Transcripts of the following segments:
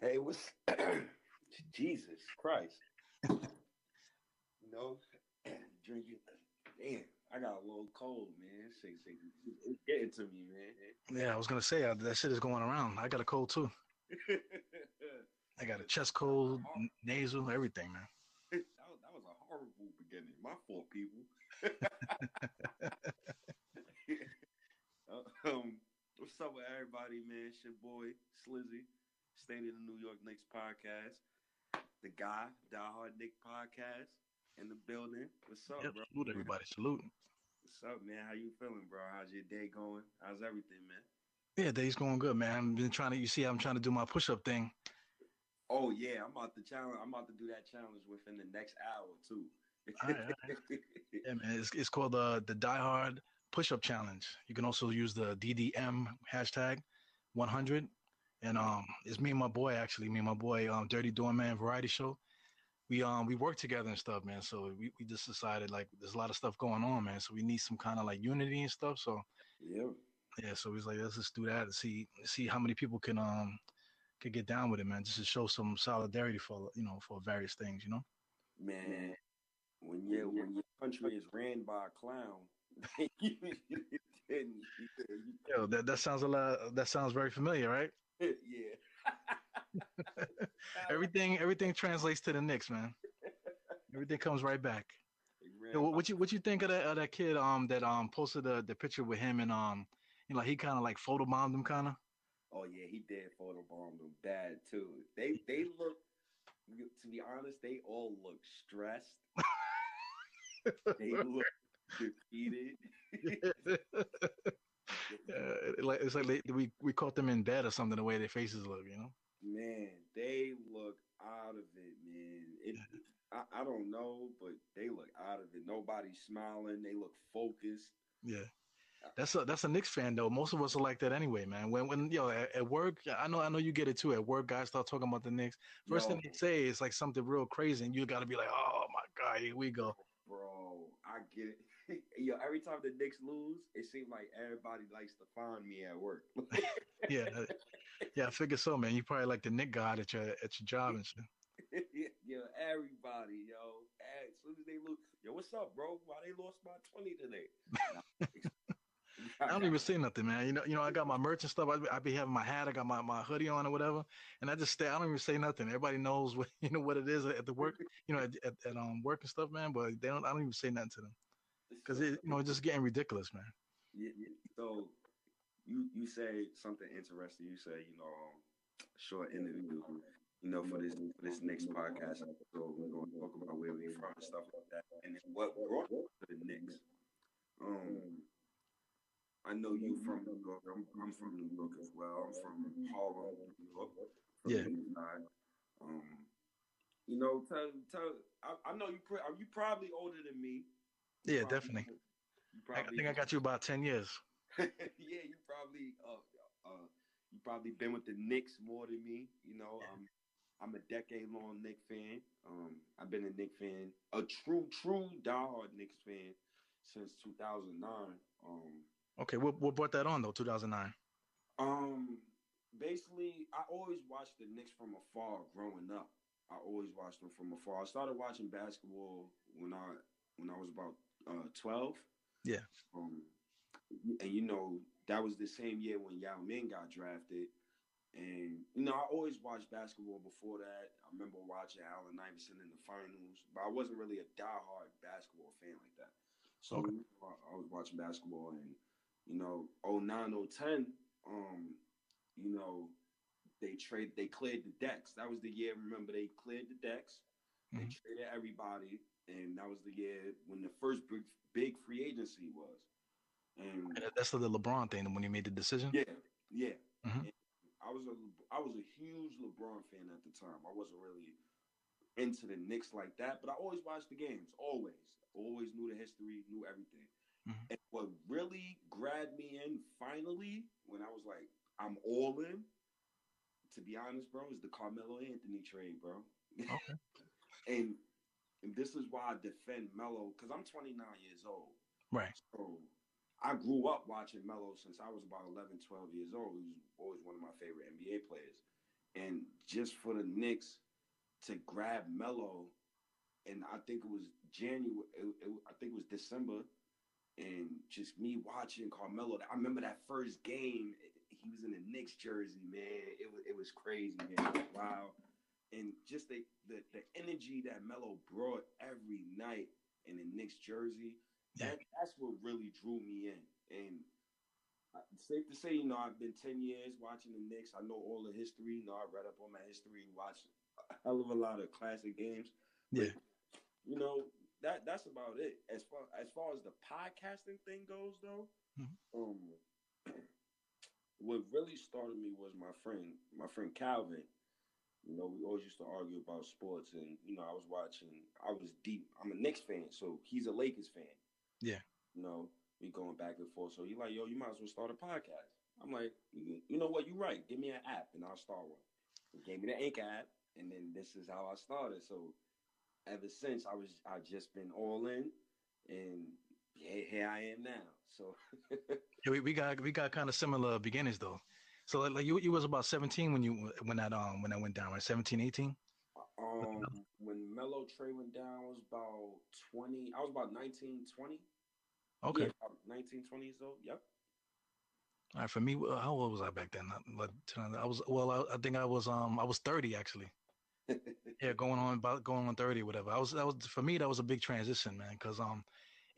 Hey, what's Jesus Christ? you know, drinking. Damn, I got a little cold, man. Shit, shit, it's getting to me, man. Yeah, I was gonna say uh, that shit is going around. I got a cold too. I got a chest cold, nasal, everything, man. that, was, that was a horrible beginning. My fault, people. um, what's up with everybody, man? It's your boy Slizzy, State of the New York Knicks podcast. The guy, Die Hard Knick podcast, in the building. What's up, Yep, bro? salute everybody, salute. What's up, man? How you feeling, bro? How's your day going? How's everything, man? Yeah, day's going good, man. I've been trying to. You see, I'm trying to do my push-up thing. Oh yeah, I'm about to challenge. I'm about to do that challenge within the next hour too. All right, all Yeah, man. It's, it's called uh, the the Die Hard Push-Up Challenge. You can also use the DDM hashtag 100, and um, it's me and my boy actually. Me and my boy, um, Dirty Doorman Variety Show. We um we work together and stuff, man. So we, we just decided like there's a lot of stuff going on, man. So we need some kind of like unity and stuff. So yeah. yeah, so he's like, let's just do that and see see how many people can um can get down with it, man. Just to show some solidarity for you know for various things, you know. Man, when your when your country is ran by a clown, you- then you- Yo, that that sounds a lot. That sounds very familiar, right? yeah. Everything everything translates to the Knicks, man. Everything comes right back. Ran Yo, what, what you what you think of that of that kid um that um posted the, the picture with him and um you know he kind of like photobombed him kind of. Oh yeah, he did photobomb them bad too. They they look to be honest, they all look stressed. they look defeated. Uh, like it's like they, we we caught them in bed or something. The way their faces look, you know. Man, they look out of it, man. It, I, I don't know, but they look out of it. Nobody's smiling. They look focused. Yeah. That's a that's a Knicks fan though. Most of us are like that anyway, man. When when yo at, at work, I know I know you get it too. At work, guys start talking about the Knicks. First Yo. thing they say is like something real crazy, and you got to be like, oh my god, here we go. Bro, I get it. Yo, every time the Knicks lose, it seems like everybody likes to find me at work. Yeah, yeah, I figure so, man. You probably like the Knick god at your at your job and shit. yo, everybody, yo. As soon as they lose, yo, what's up, bro? Why they lost by 20 today? I don't even say nothing, man. You know, you know, I got my merch and stuff. I, be- I be having my hat, I got my, my hoodie on or whatever, and I just stay. I don't even say nothing. Everybody knows what you know what it is at the work, you know, at, at, at um work and stuff, man. But they don't. I don't even say nothing to them because it, you know, it's just getting ridiculous, man. Yeah, yeah. So you you say something interesting. You say you know um, short interview. You know for this for this next podcast episode, we're going to talk about where we're from and stuff like that, and then what brought us to the Knicks. Um, I know you from New York. I'm, I'm from New York as well. I'm from Harlem, New York. Yeah. the East Side. Um, you know, tell tell. I, I know you. Pre- you probably older than me. Yeah, probably- definitely. You I, think I got you about ten years. yeah, you probably uh, uh, you probably been with the Knicks more than me. You know, um, I'm a decade long Knicks fan. Um, I've been a Knicks fan, a true, true diehard Knicks fan since 2009. Um, Okay, what what brought that on though? Two thousand nine. um, basically, I always watched the Knicks from afar growing up. I always watched them from afar. I started watching basketball when I when I was about uh, 12. Yeah. Um, and you know that was the same year when Yao Ming got drafted. And you know, I always watched basketball before that. I remember watching Allen Iverson in the finals, but I wasn't really a diehard basketball fan like that. So Okay. I was watching basketball, and you know, 09, 010, um, you know, they trade, they cleared the decks. That was the year. Remember, they cleared the decks. They Mhm. traded everybody, and that was the year when the first big, big free agency was. And And that's the LeBron thing when he made the decision. yeah, yeah. Mhm. I was a I was a huge LeBron fan at the time. I wasn't really into the Knicks like that, but I always watched the games. Always, always knew the history, knew everything. Mhm. And what really grabbed me in finally when I was like, I'm all in. To be honest, bro, is the Carmelo Anthony trade, bro. Okay. and and this is why I defend Melo because I'm 29 years old. Right. So I grew up watching Melo since I was about 11, 12 years old. He was always one of my favorite NBA players. and just for the Knicks to grab Melo, and I think it was January. It, it, I think it was December, and just me watching Carmelo. I remember that first game. He was in the Knicks jersey, man. It was it was crazy, man. Wow, and just the the, the energy that Melo brought every night in the Knicks jersey. That, that's what really drew me in, and safe to say, you know, I've been 10 years watching the Knicks. I know all the history. You know, I read up on my history, watched a hell of a lot of classic games. Yeah. But, you know, that that's about it. As far as far as the podcasting thing goes though, mm-hmm. um what really started me was my friend, my friend Calvin. You know, we always used to argue about sports and you know, I was watching I was deep I'm a Knicks fan, so he's a Lakers fan. Yeah. You know, we going back and forth. So he like, yo, you might as well start a podcast. I'm like, you know what? You're right. Give me an app and I'll start one. He gave me the Anchor app, and then this is how I started. So ever since I was, I just been all in, and yeah, here I am now. So yeah, we, we got we got kind of similar beginnings though. So like, you you was about 17 when you when that um when that went down, right? 17, 18? Um, when Melo Trey went down, I was about 20. I was about 19, 20. Okay. Yeah, 19, 20 years old. Yep. All right. For me, how old was I back then? I was well. I, I think I was um I was thirty actually. yeah, going on about going on thirty, whatever. I was that was for me that was a big transition, man. Because um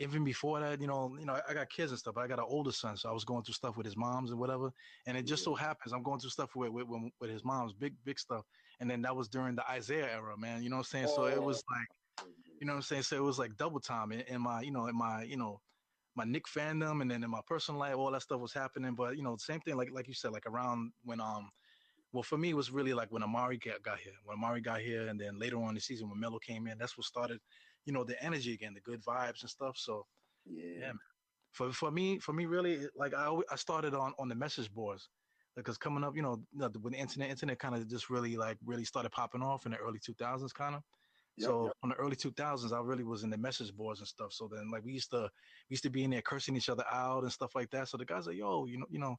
even before that, you know, you know, I got kids and stuff. I got an older son, so I was going through stuff with his moms and whatever. And it just so happens I'm going through stuff with, with with his mom's, big big stuff. And then that was during the Isaiah era, man. You know what I'm saying? So it was oh. like, you know what I'm saying? So it was like double time in, in my, you know, in my, you know, my Knick fandom and then in my personal life, all that stuff was happening. But you know, same thing like like you said, like around when um well for me it was really like when Amar'e got, got here. When Amar'e got here and then later on in the season when Melo came in, that's what started, you know, the energy again, the good vibes and stuff. So yeah. yeah for for me, for me really like I I started on on the message boards because coming up, you know, when the internet internet kind of just really like really started popping off in the early 2000s kind of. Yep, so yep. the early 2000s, I really was in the message boards and stuff. So then, like we used to, we used to be in there cursing each other out and stuff like that. So the guys like, yo, you know, you know,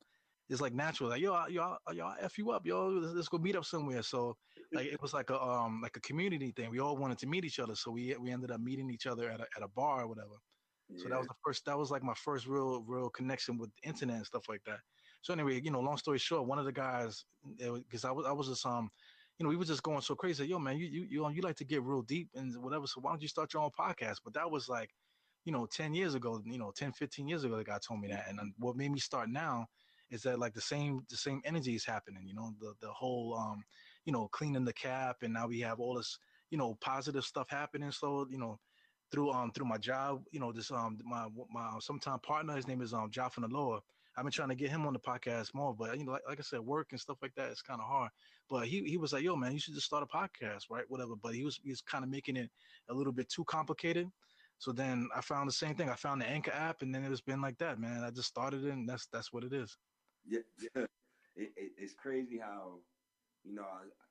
it's like natural, like yo, y'all, y'all, f you up, yo, let's, let's, go meet up somewhere. So like it was like a um like a community thing. We all wanted to meet each other, so we we ended up meeting each other at a at a bar or whatever. Yeah. So that was the first. That was like my first real real connection with the internet and stuff like that. So anyway, you know, long story short, one of the guys, because I was I was just um you know, we were just going so crazy. Yo, man, you you you you like to get real deep and whatever. So why don't you start your own podcast? But that was like, you know, 10 years ago, you know, 10, 15 years ago, the guy told me that. And what made me start now is that like the same the same energy is happening, you know, the the whole um, you know, cleaning the cap and now we have all this, you know, positive stuff happening. So, you know, through um through my job, you know, this um my my sometime partner, his name is um Joffin Aloha. I've been trying to get him on the podcast more, but you know, like, like I said, work and stuff like that is kind of hard. But he he was like, "Yo, man, you should just start a podcast, right? Whatever." But he was he was kind of making it a little bit too complicated. So then I found the same thing. I found the Anchor app, and then it's been like that, man. I just started it, and that's that's what it is. Yeah. It, it, it's crazy how you know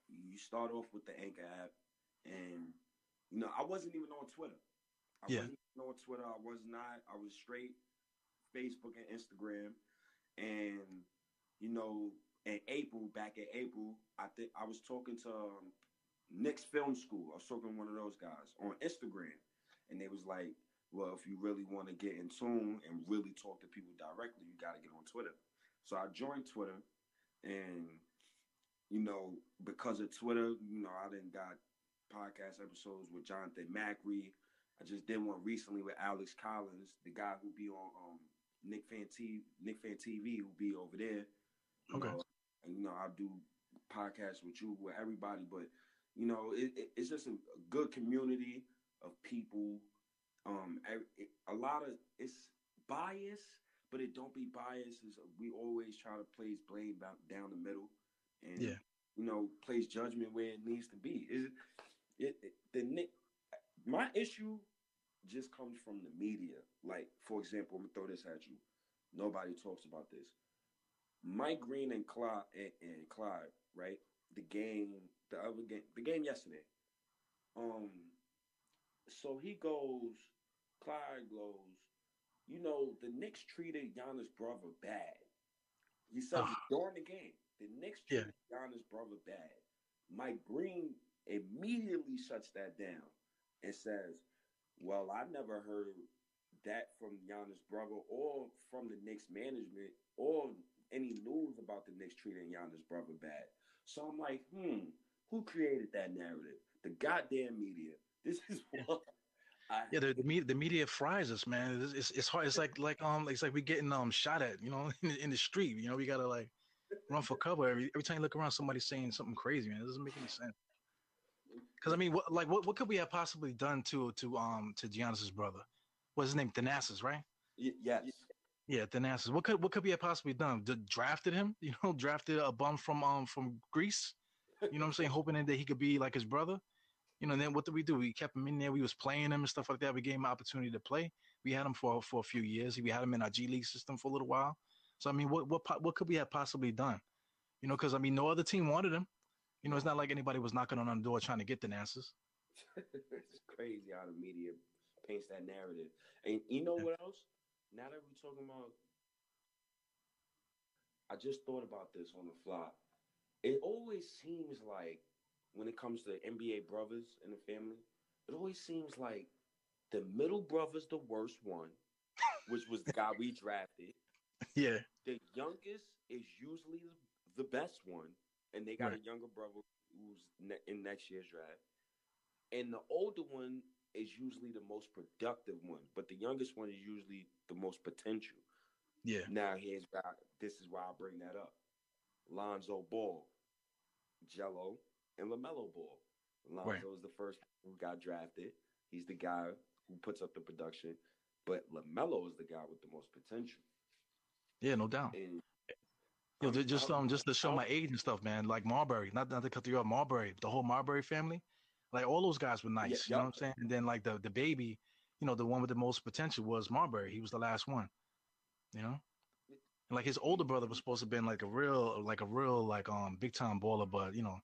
you start off with the Anchor app, and you know I wasn't even on Twitter. I yeah. wasn't on Twitter. I was not. I was straight Facebook and Instagram and you know, in April, back in April, I think I was talking to um, Film School. I was talking to one of those guys on Instagram, and they was like, "Well, if you really want to get in tune and really talk to people directly, you got to get on Twitter." So I joined Twitter, and you know, because of Twitter, you know, I didn't got podcast episodes with Jonathan Macri. I just did one recently with Alex Collins, the guy who be on um, Knick Fan TV, Knick Fan TV will be over there. Okay. Know, and you know, I'll do podcasts with you, with everybody, but you know, it, it, it's just a, a, good community of people. Um, it, a lot of it's bias, but it don't be biased. Is we always try to place blame down the middle, and yeah. you know, place judgment where it needs to be. Is it, it the Knick? My issue just comes from the media. Like, for example, I'm gonna throw this at you. Nobody talks about this. Mike Breen and Clyde and, and Clyde, right? The game, the other game, the game yesterday. Um, so he goes, Clyde goes, you know, the Knicks treated Giannis' brother bad. He said oh. during the game. the Knicks treat Yeah. Giannis' brother bad. Mike Breen immediately shuts that down and says, "Well, I never heard that from Giannis' brother or from the Knicks management or any news about the Knicks treating Giannis' brother bad." So I'm like, hmm, who created that narrative? The goddamn media. This is what I Yeah, the, the media the media fries us, man. It's, it's it's hard. It's like like um it's like we getting um shot at, you know, in the, in the street. You know, we gotta like run for cover every every time you look around. Somebody's saying something crazy, man. It doesn't make any sense. Because I mean, what like what, what could we have possibly done to to um to Giannis's brother? What's his name? Thanasis, right? Y- yes. Yeah, Thanasis. What could what could we have possibly done? D- drafted him, you know, drafted a bum from um from Greece. You know what I'm saying? Hoping that he could be like his brother. You know, then what did we do? We kept him in there. We was playing him and stuff like that. We gave him opportunity to play. We had him for for a few years. We had him in our G League system for a little while. So I mean, what what what could we have possibly done? You know, because I mean, no other team wanted him. You know, it's not like anybody was knocking on our door trying to get Thanasis. it's crazy how the media paints that narrative. And you know what else? Now that we're talking about, I just thought about this on the fly. It always seems like when it comes to NBA brothers in the family, it always seems like the middle brother's the worst one, which was the guy we drafted. yeah, The youngest is usually the best one, and they got Right. a younger brother who's ne- in next year's draft. And the older one is usually the most productive one, but the youngest one is usually the most potential. yeah, Now here's why this is why I bring that up. Lonzo Ball, Gelo, and LaMelo Ball. Lonzo Right. is the first who got drafted. He's the guy who puts up the production, but LaMelo is the guy with the most potential. yeah, no doubt. And Yo, just um, just to show my age and stuff, man. Like Marbury, not not to cut you off, Marbury, the whole Marbury family, like all those guys were nice. you know what I'm saying? And then like the the baby, you know, the one with the most potential was Marbury. He was the last one. You know, and like his older brother was supposed to have been like a real, like a real, like um, big time baller, but you know,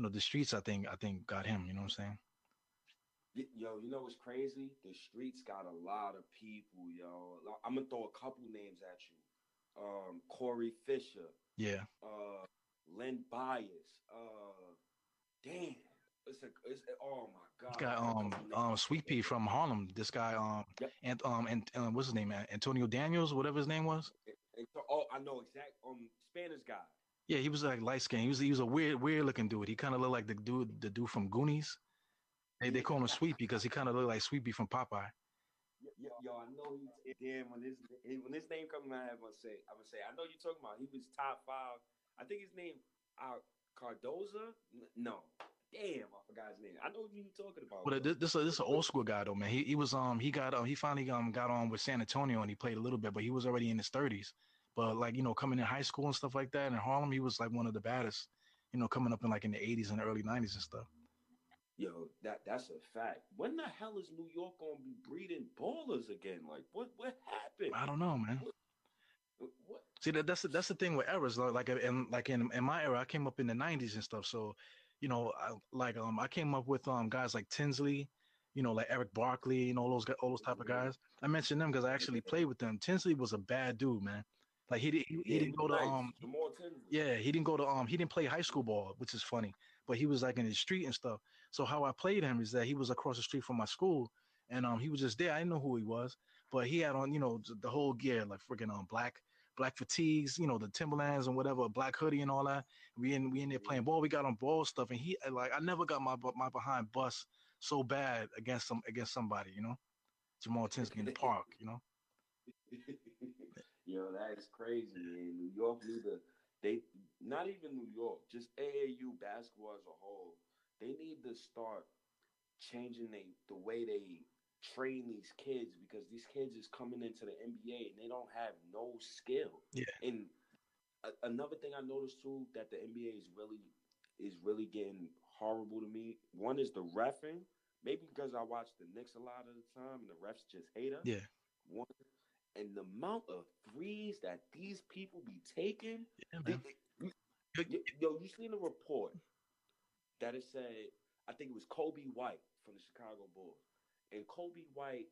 you know, the streets, I think, I think got him. You know what I'm saying? Yo, you know what's crazy? The streets got a lot of people, yo. I'm gonna throw a couple names at you. Um, Corey Fisher, Yeah, uh, Len Bias, uh, damn, it's a, it's oh my god. this guy, um, um. Sweet Pea from Harlem. This guy, um, Yep. and um, and uh, what's his name? Antonio Daniels, whatever his name was. And oh, I know exact. Um, Spanish guy. Yeah, he was like light skinned. He was he was a weird weird looking dude. He kind of looked like the dude the dude from Goonies. They they call him Sweet because he kind of looked like Swee'Pea from Popeye. Yo, yo, I know he's damn when his when his name comes I'm gonna say I'm gonna say I know you're talking about. He was top five. I think his name uh, Cardoza. No, damn, I forgot his name. I know who you're talking about. But this this this is an old school guy though, man. He he was um he got um he finally um got on with San Antonio and he played a little bit, but he was already in his thirties. But like you know, coming in high school and stuff like that in Harlem, he was like one of the baddest. You know, coming up in like in the eighties and the early nineties and stuff. Yo, that that's a fact. When the hell is New York gonna be breeding ballers again? Like, what what happened? I don't know, man. What? See that that's the, that's the thing with eras. Like like in like in in my era, I came up in the '90s and stuff. So, you know, I, like um, I came up with um guys like Tinsley, you know, like Erick Barkley and all those all those type of guys. I mentioned them because I actually played with them. Tinsley was a bad dude, man. Like he didn't he, he didn't go to um yeah he didn't go to um he didn't play high school ball, which is funny. But he was like in the street and stuff. So how I played him is that he was across the street from my school, and um he was just there. I didn't know who he was, but he had on you know the whole gear like freaking um black black fatigues, you know, the Timberlands and whatever, black hoodie and all that. We in we in there playing ball. We got on ball stuff, and he like I never got my my behind bust so bad against some against somebody, you know, Jamal Tinsley in the park, you know. Yo, that is crazy, man. New York need to they not even New York, just AAU basketball as a whole. They need to start changing they the way they train these kids because these kids is coming into the NBA and they don't have no skill. Yeah. And a- another thing I noticed too that the NBA is really is really getting horrible to me. One is the refing. Maybe because I watch the Knicks a lot of the time and the refs just hate us. Yeah. One and the amount of threes that these people be taking. Yeah, They- man. you- you- yo, you seen a report that it said I think it was Coby White from the Chicago Bulls, and Coby White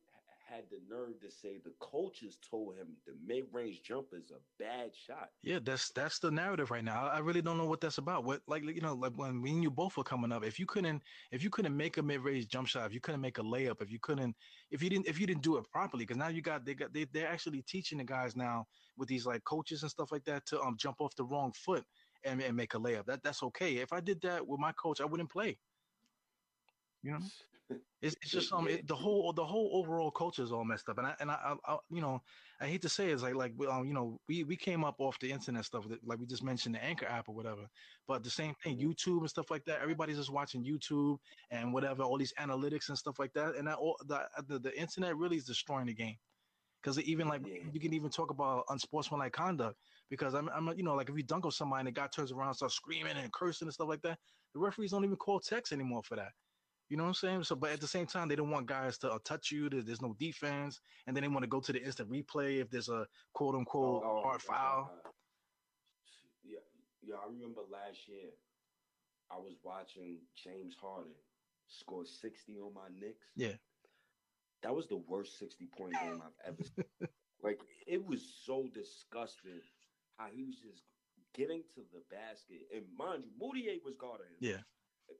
had the nerve to say the coaches told him the mid range jump is a bad shot. Yeah, that's that's the narrative right now. I really don't know what that's about. What like you know, like when me and you both were coming up, if you couldn't if you couldn't make a mid range jump shot, if you couldn't make a layup, if you couldn't if you didn't if you didn't do it properly, because now you got they got they they're actually teaching the guys now with these like coaches and stuff like that to um jump off the wrong foot and, and make a layup. That that's okay. If I did that with my coach, I wouldn't play. You know, it's, it's just um it, the whole the whole overall culture is all messed up, and I and I, I, I you know I hate to say it, it's like like um you know we we came up off the internet stuff like we just mentioned the Anchor app or whatever, but the same thing YouTube and stuff like that. Everybody's just watching YouTube and whatever all these analytics and stuff like that, and that all the the, the internet really is destroying the game. Because even like yeah. you can even talk about unsportsmanlike conduct because I'm, I'm you know like if you dunk on somebody and the guy turns around and starts screaming and cursing and stuff like that the referees don't even call text anymore for that you know what I'm saying? So, but at the same time, they don't want guys to uh, touch you. There's no defense, and then they want to go to the instant replay if there's a quote unquote oh, oh, hard foul. Yeah, yeah. I remember last year, I was watching James Harden score 60 on my Knicks. Yeah, that was the worst 60 point game I've ever seen. like it was so disgusting how he was just getting to the basket, and mind you, Mudiay was guarding him. Yeah.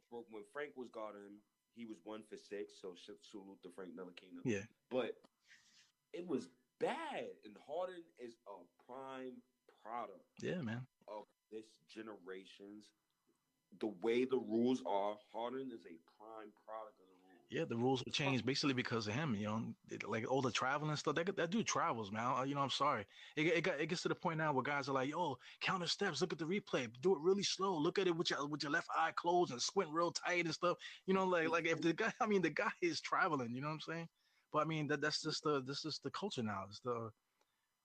When Frank was guarding him, he was one for six, so salute to Frank Ntilikina. Yeah. But it was bad, and Harden is a prime product. Yeah, man. Of this generation's the way the rules are, Harden is a prime product of the. Yeah, the rules will change basically because of him. You know, like all the traveling stuff. That that dude travels, man. You know, I'm sorry. It, it got it gets to the point now where guys are like, "Yo, counter steps. Look at the replay. Do it really slow. Look at it with your with your left eye closed and squint real tight and stuff." You know, like like if the guy, I mean, the guy is traveling. You know what I'm saying? But I mean, that that's just the this is the culture now. It's the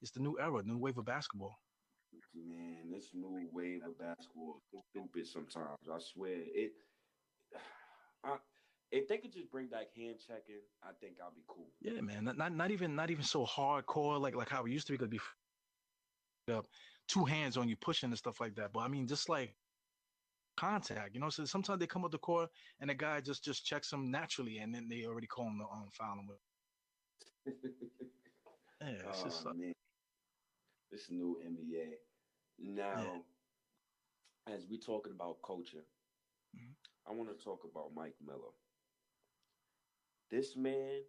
it's the new era, new wave of basketball man, this new wave of basketball is stupid sometimes. I swear it. I, if they could just bring back hand checking, I think I'll be cool. Yeah, man. Not, not not even not even so hardcore like like how it used to be. Could be up two hands on you pushing and stuff like that. But I mean, just like contact, you know. So sometimes they come up the court and the guy just just checks them naturally, and then they already call him the um, foul him yeah, it's oh, just man. This new NBA. Now, yeah. as we talking about culture, mm-hmm. I want to talk about Mike Miller. This man,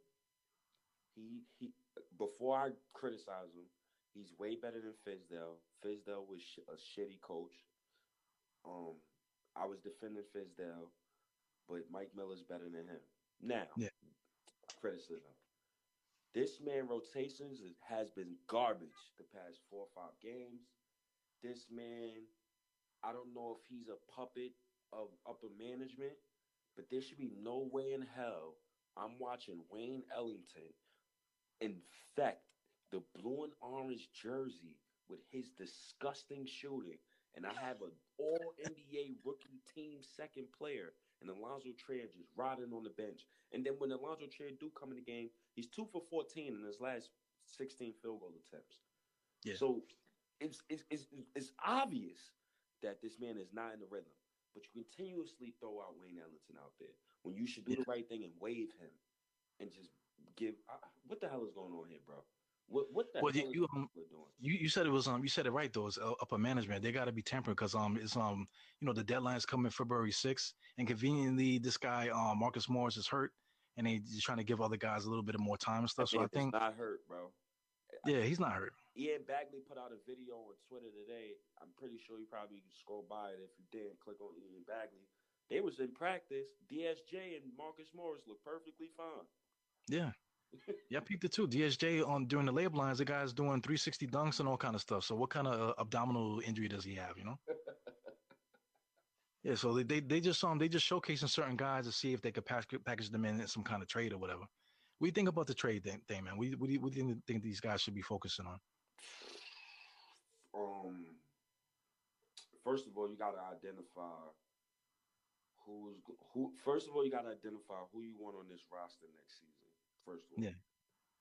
he he. Before I criticize him, he's way better than Fizdale. Fizdale was sh- a shitty coach. Um, I was defending Fizdale, but Mike Miller's better than him. Now, yeah. criticism. This man rotations has been garbage the past four or five games this man, I don't know if he's a puppet of upper management, but there should be no way in hell I'm watching Wayne Ellington infect the blue and orange jersey with his disgusting shooting, and I have an all NBA rookie team second player and Allonzo Trier just riding on the bench. And then when Allonzo Trier do come in the game, he's two for 14 in his last 16 field goal attempts. Yeah. So it's, it's, it's, it's obvious that this man is not in the rhythm. But you continuously throw out Wayne Ellington out there when you should do the right thing and wave him and just give. Uh, what the hell is going on here, bro? What what the well, hell you, um, you you said it was um you said it right though. It's uh, upper management. They got to be tempered because um it's um you know the deadline's coming February 6th and conveniently this guy um Marcus Morris is hurt and they just trying to give other guys a little bit of more time and stuff. I so I think not hurt, bro. Yeah, he's not hurt. Ian Begley put out a video on Twitter today. I'm pretty sure you probably scroll by it if you didn't click on Ian Begley. They was in practice. DSJ and Marcus Morris look perfectly fine. Yeah. yeah, I peeped it too. DSJ on during the layup lines, the guy's doing 360 dunks and all kind of stuff. So what kind of uh, abdominal injury does he have? You know. yeah, so they, they they just um they just showcasing certain guys to see if they could pack, package them in some kind of trade or whatever. What do you think about the trade thing, thing man? What, what, do you, what do you think these guys should be focusing on? Um, first of all, you got to identify who's who. First of all, you got to identify who you want on this roster next season. First of all, yeah,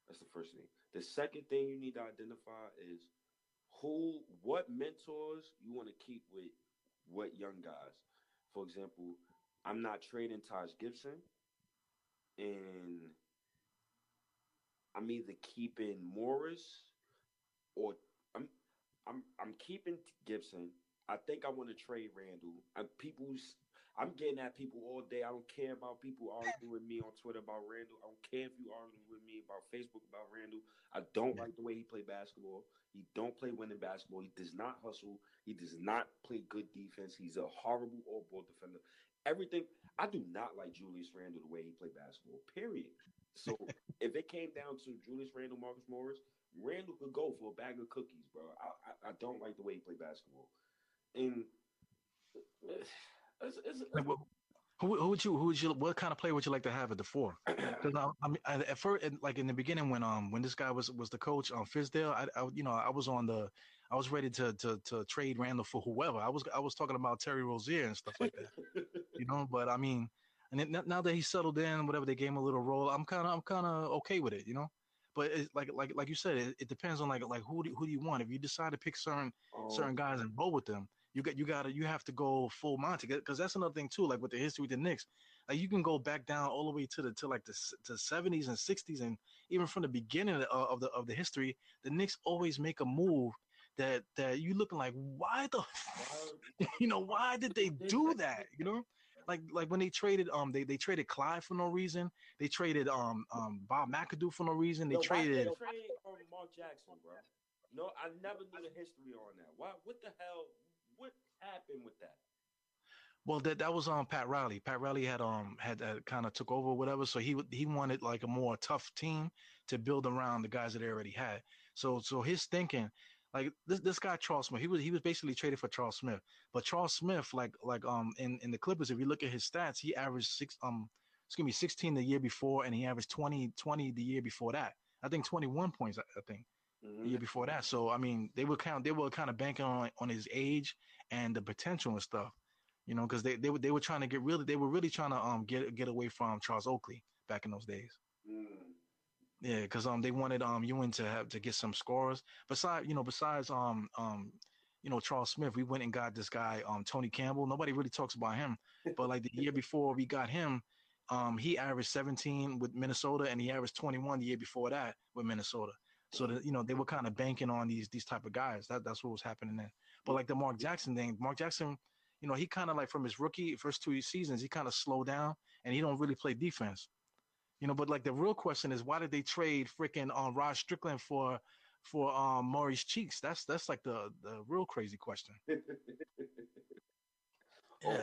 that's the first thing. The second thing you need to identify is who, what mentors you want to keep with what young guys. For example, I'm not trading Taj Gibson, and I'm either keeping Morris or I'm I'm I'm keeping Gibson. I think I want to trade Randle. And people's I'm getting at people all day. I don't care about people arguing with me on Twitter about Randle. I don't care if you argue with me about Facebook about Randle. I don't like the way he played basketball. He don't play winning basketball. He does not hustle. He does not play good defense. He's a horrible all ball defender. Everything. I do not like Julius Randle the way he played basketball. Period. So if it came down to Julius Randle, Marcus Morris, Randle could go for a bag of cookies, bro. I, I, I don't like the way he played basketball. And it's, it's, like, who, who would you who would you what kind of player would you like to have at the four? Because I, I mean, at first, like in the beginning, when um when this guy was was the coach on um, Fizdale, I, I you know I was on the I was ready to to to trade Randle for whoever. I was I was talking about Terry Rozier and stuff like that, you know. But I mean, and then, now that he's settled in, whatever they gave him a little role, I'm kind of I'm kind of okay with it, you know. But it's like like like you said, it, it depends on like like who do, who do you want? If you decide to pick certain oh. certain guys and roll with them, you got you got to you have to go full Monty because that's another thing too. Like with the history of the Knicks, like you can go back down all the way to the to like the to seventies and sixties, and even from the beginning of, of the of the history, the Knicks always make a move that that you looking like why the you know why did they do that? You know? Like like when they traded um they, they traded Clyde for no reason they traded um um Bob McAdoo for no reason they Yo, traded they trade um, Mark Jackson bro? No I never knew the history on that. Why what the hell what happened with that? Well, that that was um Pat Riley. Pat Riley had um had uh, kind of took over whatever, so he he wanted like a more tough team to build around the guys that they already had. So so his thinking, like this this guy Charles Smith, he was he was basically traded for Charles Smith. But Charles Smith, like like um in in the Clippers, if you look at his stats, he averaged six um excuse me 16 the year before, and he averaged 20 20 the year before that. I think 21 points. I think mm-hmm. the year before that. So I mean, they were kind of, they were kind of banking on on his age and the potential and stuff, you know, because they they were they were trying to get really they were really trying to um get get away from Charles Oakley back in those days. Mm. Yeah, because um they wanted um Ewing to have to get some scores. Besides, you know, besides um um you know Charles Smith, we went and got this guy um Tony Campbell. Nobody really talks about him, but like the year before we got him, um he averaged 17 with Minnesota and he averaged 21 the year before that with Minnesota. So that you know they were kind of banking on these these type of guys. That that's what was happening there. But like the Mark Jackson thing, Mark Jackson, you know, he kind of like from his rookie first two seasons, he kind of slowed down and he don't really play defense. You know, but like the real question is why did they trade freaking on um, Rod Strickland for for um Maurice Cheeks? That's that's like the the real crazy question. yeah,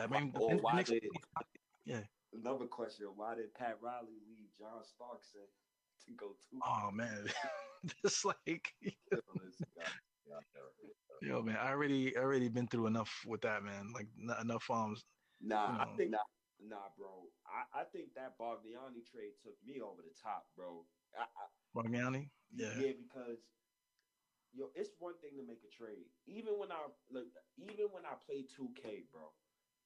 I mean, or, why did, yeah. Another question: Why did Pat Riley leave John Starks to go to? Oh man, it's like. Yo, man, I already already been through enough with that, man. Like enough um. Nah, you know. I think nah, nah, bro. I, I think that Bargnani trade took me over the top, bro. I, I, yeah, yeah, because yo, it's one thing to make a trade. Even when I look, even when I play 2K, bro,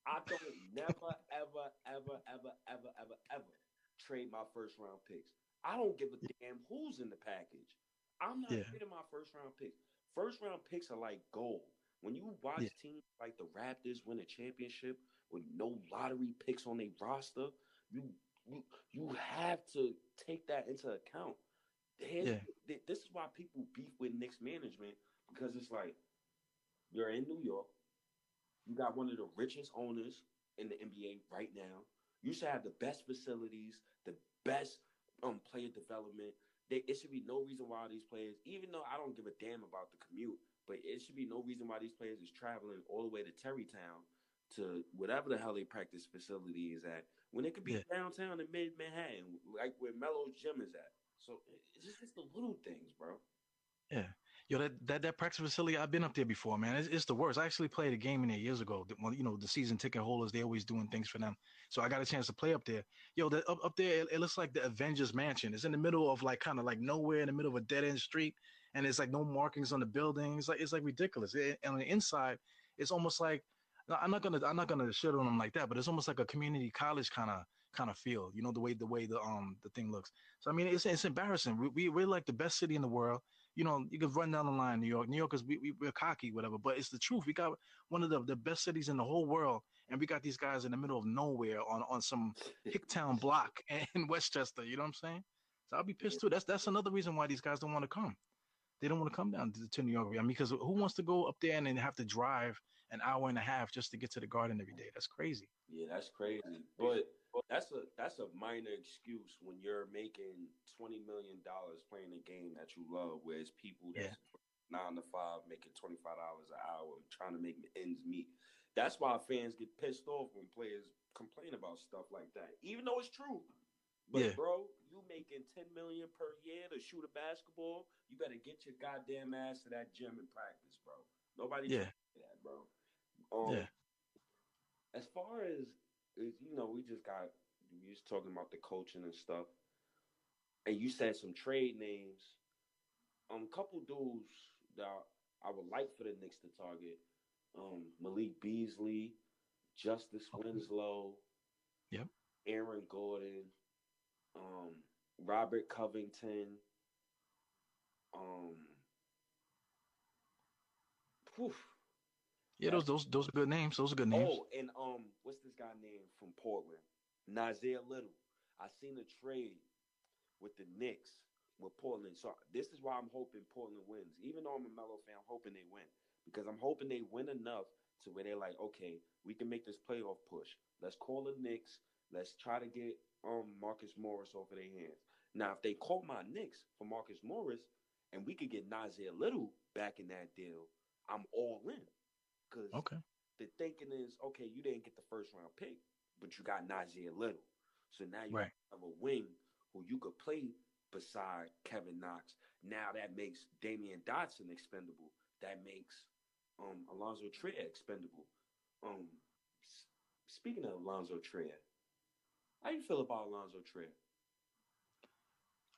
I don't never, ever, ever, ever, ever, ever, ever trade my first round picks. I don't give a damn who's in the package. I'm not yeah. trading my first round picks first round picks are like gold. When you watch yeah. teams like the Raptors win a championship with no lottery picks on their roster, you you you have to take that into account. Yeah. This is why people beef with Knicks management because it's like you're in New York, you got one of the richest owners in the NBA right now. You should have the best facilities, the best um player development, they, it should be no reason why these players, even though I don't give a damn about the commute, but it should be no reason why these players is traveling all the way to Tarrytown to whatever the hell they practice facility is at when it could be yeah. downtown in mid Manhattan, like where Melo's gym is at. So it's just, it's the little things, bro. Yeah. Yo, that, that that practice facility, I've been up there before, man. It's, it's the worst. I actually played a game in there years ago. Well, you know, the season ticket holders, they always doing things for them. So I got a chance to play up there. Yo, the, up, up there, it, it looks like the Avengers Mansion. It's in the middle of like kind of like nowhere in the middle of a dead end street, and it's like no markings on the building. It's like it's like ridiculous. It, and on the inside, it's almost like I'm not gonna I'm not gonna shit on them like that, but it's almost like a community college kind of kind of feel. You know the way the way the um the thing looks. So I mean, it's it's embarrassing. We, we we're like the best city in the world you know, you can run down the line, New York. New Yorkers, we, we, we're cocky, whatever, but it's the truth. We got one of the, the best cities in the whole world, and we got these guys in the middle of nowhere on, on some Hicktown block in Westchester. You know what I'm saying? So I'll be pissed too. That's that's another reason why these guys don't want to come. They don't want to come down to, to New York. I mean, because who wants to go up there and then have to drive an hour and a half just to get to the Garden every day? That's crazy. Yeah, that's crazy. But that's a that's a minor excuse when you're making twenty million dollars playing a game that you love, whereas people that's nine to five making twenty five dollars an hour trying to make ends meet. That's why fans get pissed off when players complain about stuff like that, even though it's true. But yeah. bro, you making ten million per year to shoot a basketball, you better get your goddamn ass to that gym and practice, bro. Nobody yeah. that, bro. Um, yeah. As far as is, you know, we just got we just talking about the coaching and stuff, and you said some trade names. Um, couple dudes that I would like for the Knicks to target. Um, Malik Beasley, Justice Winslow. Yep. Aaron Gordon um, Robert Covington, um, whew. Yeah, those those those are good names. Those are good names. Oh, and um, what's this guy name from Portland? Nassir Little. I seen a trade with the Knicks with Portland. So this is why I'm hoping Portland wins. Even though I'm a Melo fan, I'm hoping they win because I'm hoping they win enough to where they're like, okay, we can make this playoff push. Let's call the Knicks. Let's try to get um Marcus Morris off of their hands. Now, if they call my Knicks for Marcus Morris and we could get Nassir Little back in that deal, I'm all in. Because okay. the thinking is, okay, you didn't get the first round pick, but you got Nassir Little. So now you right. have a wing who you could play beside Kevin Knox. Now that makes Damyean Dotson expendable. That makes um Allonzo Trier expendable. Um, speaking of Allonzo Trier, how you feel about Allonzo Trier?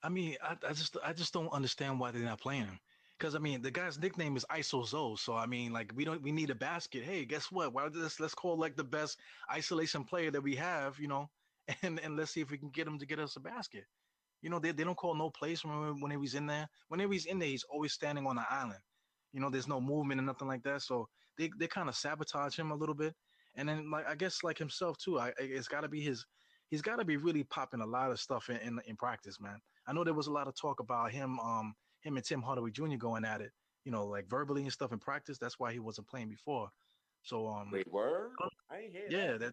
I mean, I, I just I just don't understand why they're not playing him. Because I mean, the guy's nickname is ISOZO. So I mean, like we don't we need a basket. Hey, guess what? Why this? Let's call like the best isolation player that we have, you know, and and let's see if we can get him to get us a basket. You know, they, they don't call no place when when he's in there. Whenever he's in there, he's always standing on the island. You know, there's no movement and nothing like that. So they they kind of sabotage him a little bit. And then like I guess like himself too. I it's got to be his he's got to be really popping a lot of stuff in, in, in practice, man. I know there was a lot of talk about him, um, him and Tim Hardaway Jr. going at it, you know, like verbally and stuff in practice. That's why he wasn't playing before. So, um, wait, word? Uh, I ain't hear yeah, that. that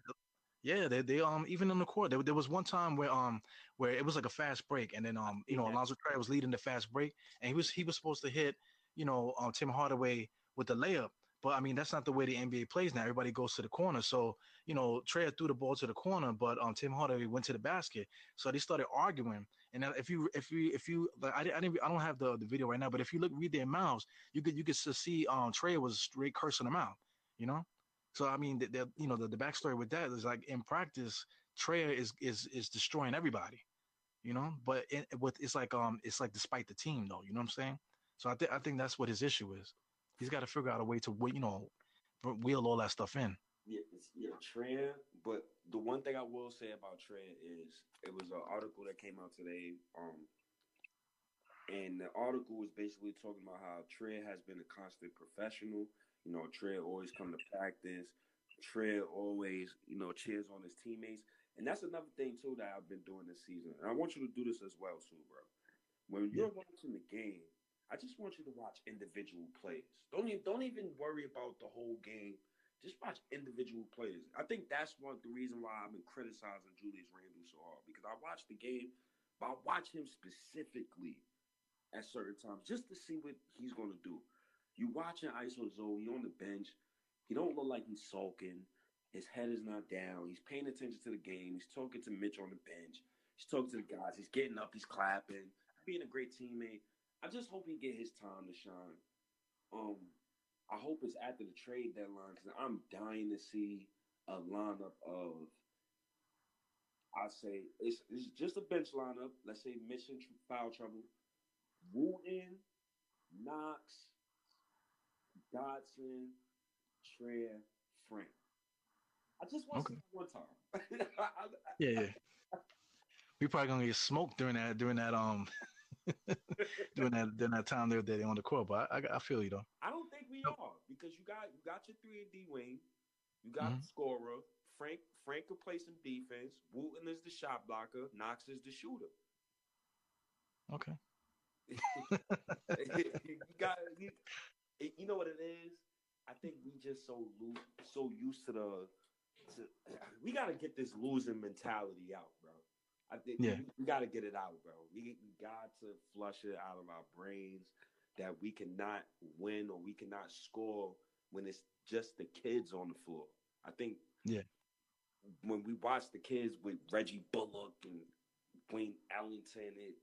yeah, they, they um even in the court there, there was one time where um where it was like a fast break and then um you know. Allonzo Trier was leading the fast break and he was he was supposed to hit you know um Tim Hardaway with the layup but I mean, that's not the way the NBA plays now. Everybody goes to the corner. So, you know, Trey threw the ball to the corner, but um, Tim Hardaway went to the basket. So they started arguing. And if you, if you, if you, like, I, I didn't, I don't have the, the video right now, but if you look, read their mouths, you could, you could see um, Trey was straight cursing them out, you know? So, I mean, the you know, the, the backstory with that is like in practice, Trey is, is, is destroying everybody, you know, but it, with, it's like, um, it's like despite the team though, you know what I'm saying? So I think, I think that's what his issue is. He's got to figure out a way to you know wheel all that stuff in. Yeah, yeah, Trey. But the one thing I will say about Trey is it was an article that came out today. Um, and the article was basically talking about how Trey has been a constant professional. You know, Trey always come to practice. Trey always, you know, cheers on his teammates. And that's another thing too that I've been doing this season. And I want you to do this as well too, bro. When you're watching the game, I just want you to watch individual plays. Don't even don't even worry about the whole game. Just watch individual players. I think that's one the reason why I've been criticizing Julius Randle so hard because I watch the game, but I watch him specifically at certain times just to see what he's going to do. You watching ISO Zoe, he on the bench. He don't look like he's sulking. His head is not down. He's paying attention to the game. He's talking to Mitch on the bench. He's talking to the guys. He's getting up. He's clapping. Being a great teammate. I just hope he get his time to shine. Um, I hope it's after the trade deadline because I'm dying to see a lineup of. I say it's it's just a bench lineup. Let's say mission foul trouble. Wooten, Knox, Dotson, Trier, Frank. I just want okay. to see one time. yeah, yeah. We probably gonna get smoked during that during that um during that during that time they're there on the court. But I, I, I, feel you though. I don't think we are because you got you got your three and D wing, you got mm-hmm. the scorer. Frank Frank can play some defense. Wooten is the shot blocker. Knox is the shooter. Okay. you got you, you know what it is. I think we just so lo- so used to the. To, we got to get this losing mentality out, bro. I think Yeah. we, we got to get it out, bro. We, we got to flush it out of our brains that we cannot win or we cannot score when it's just the kids on the floor. I think Yeah. when we watch the kids with Reggie Bullock and Wayne Ellington, it,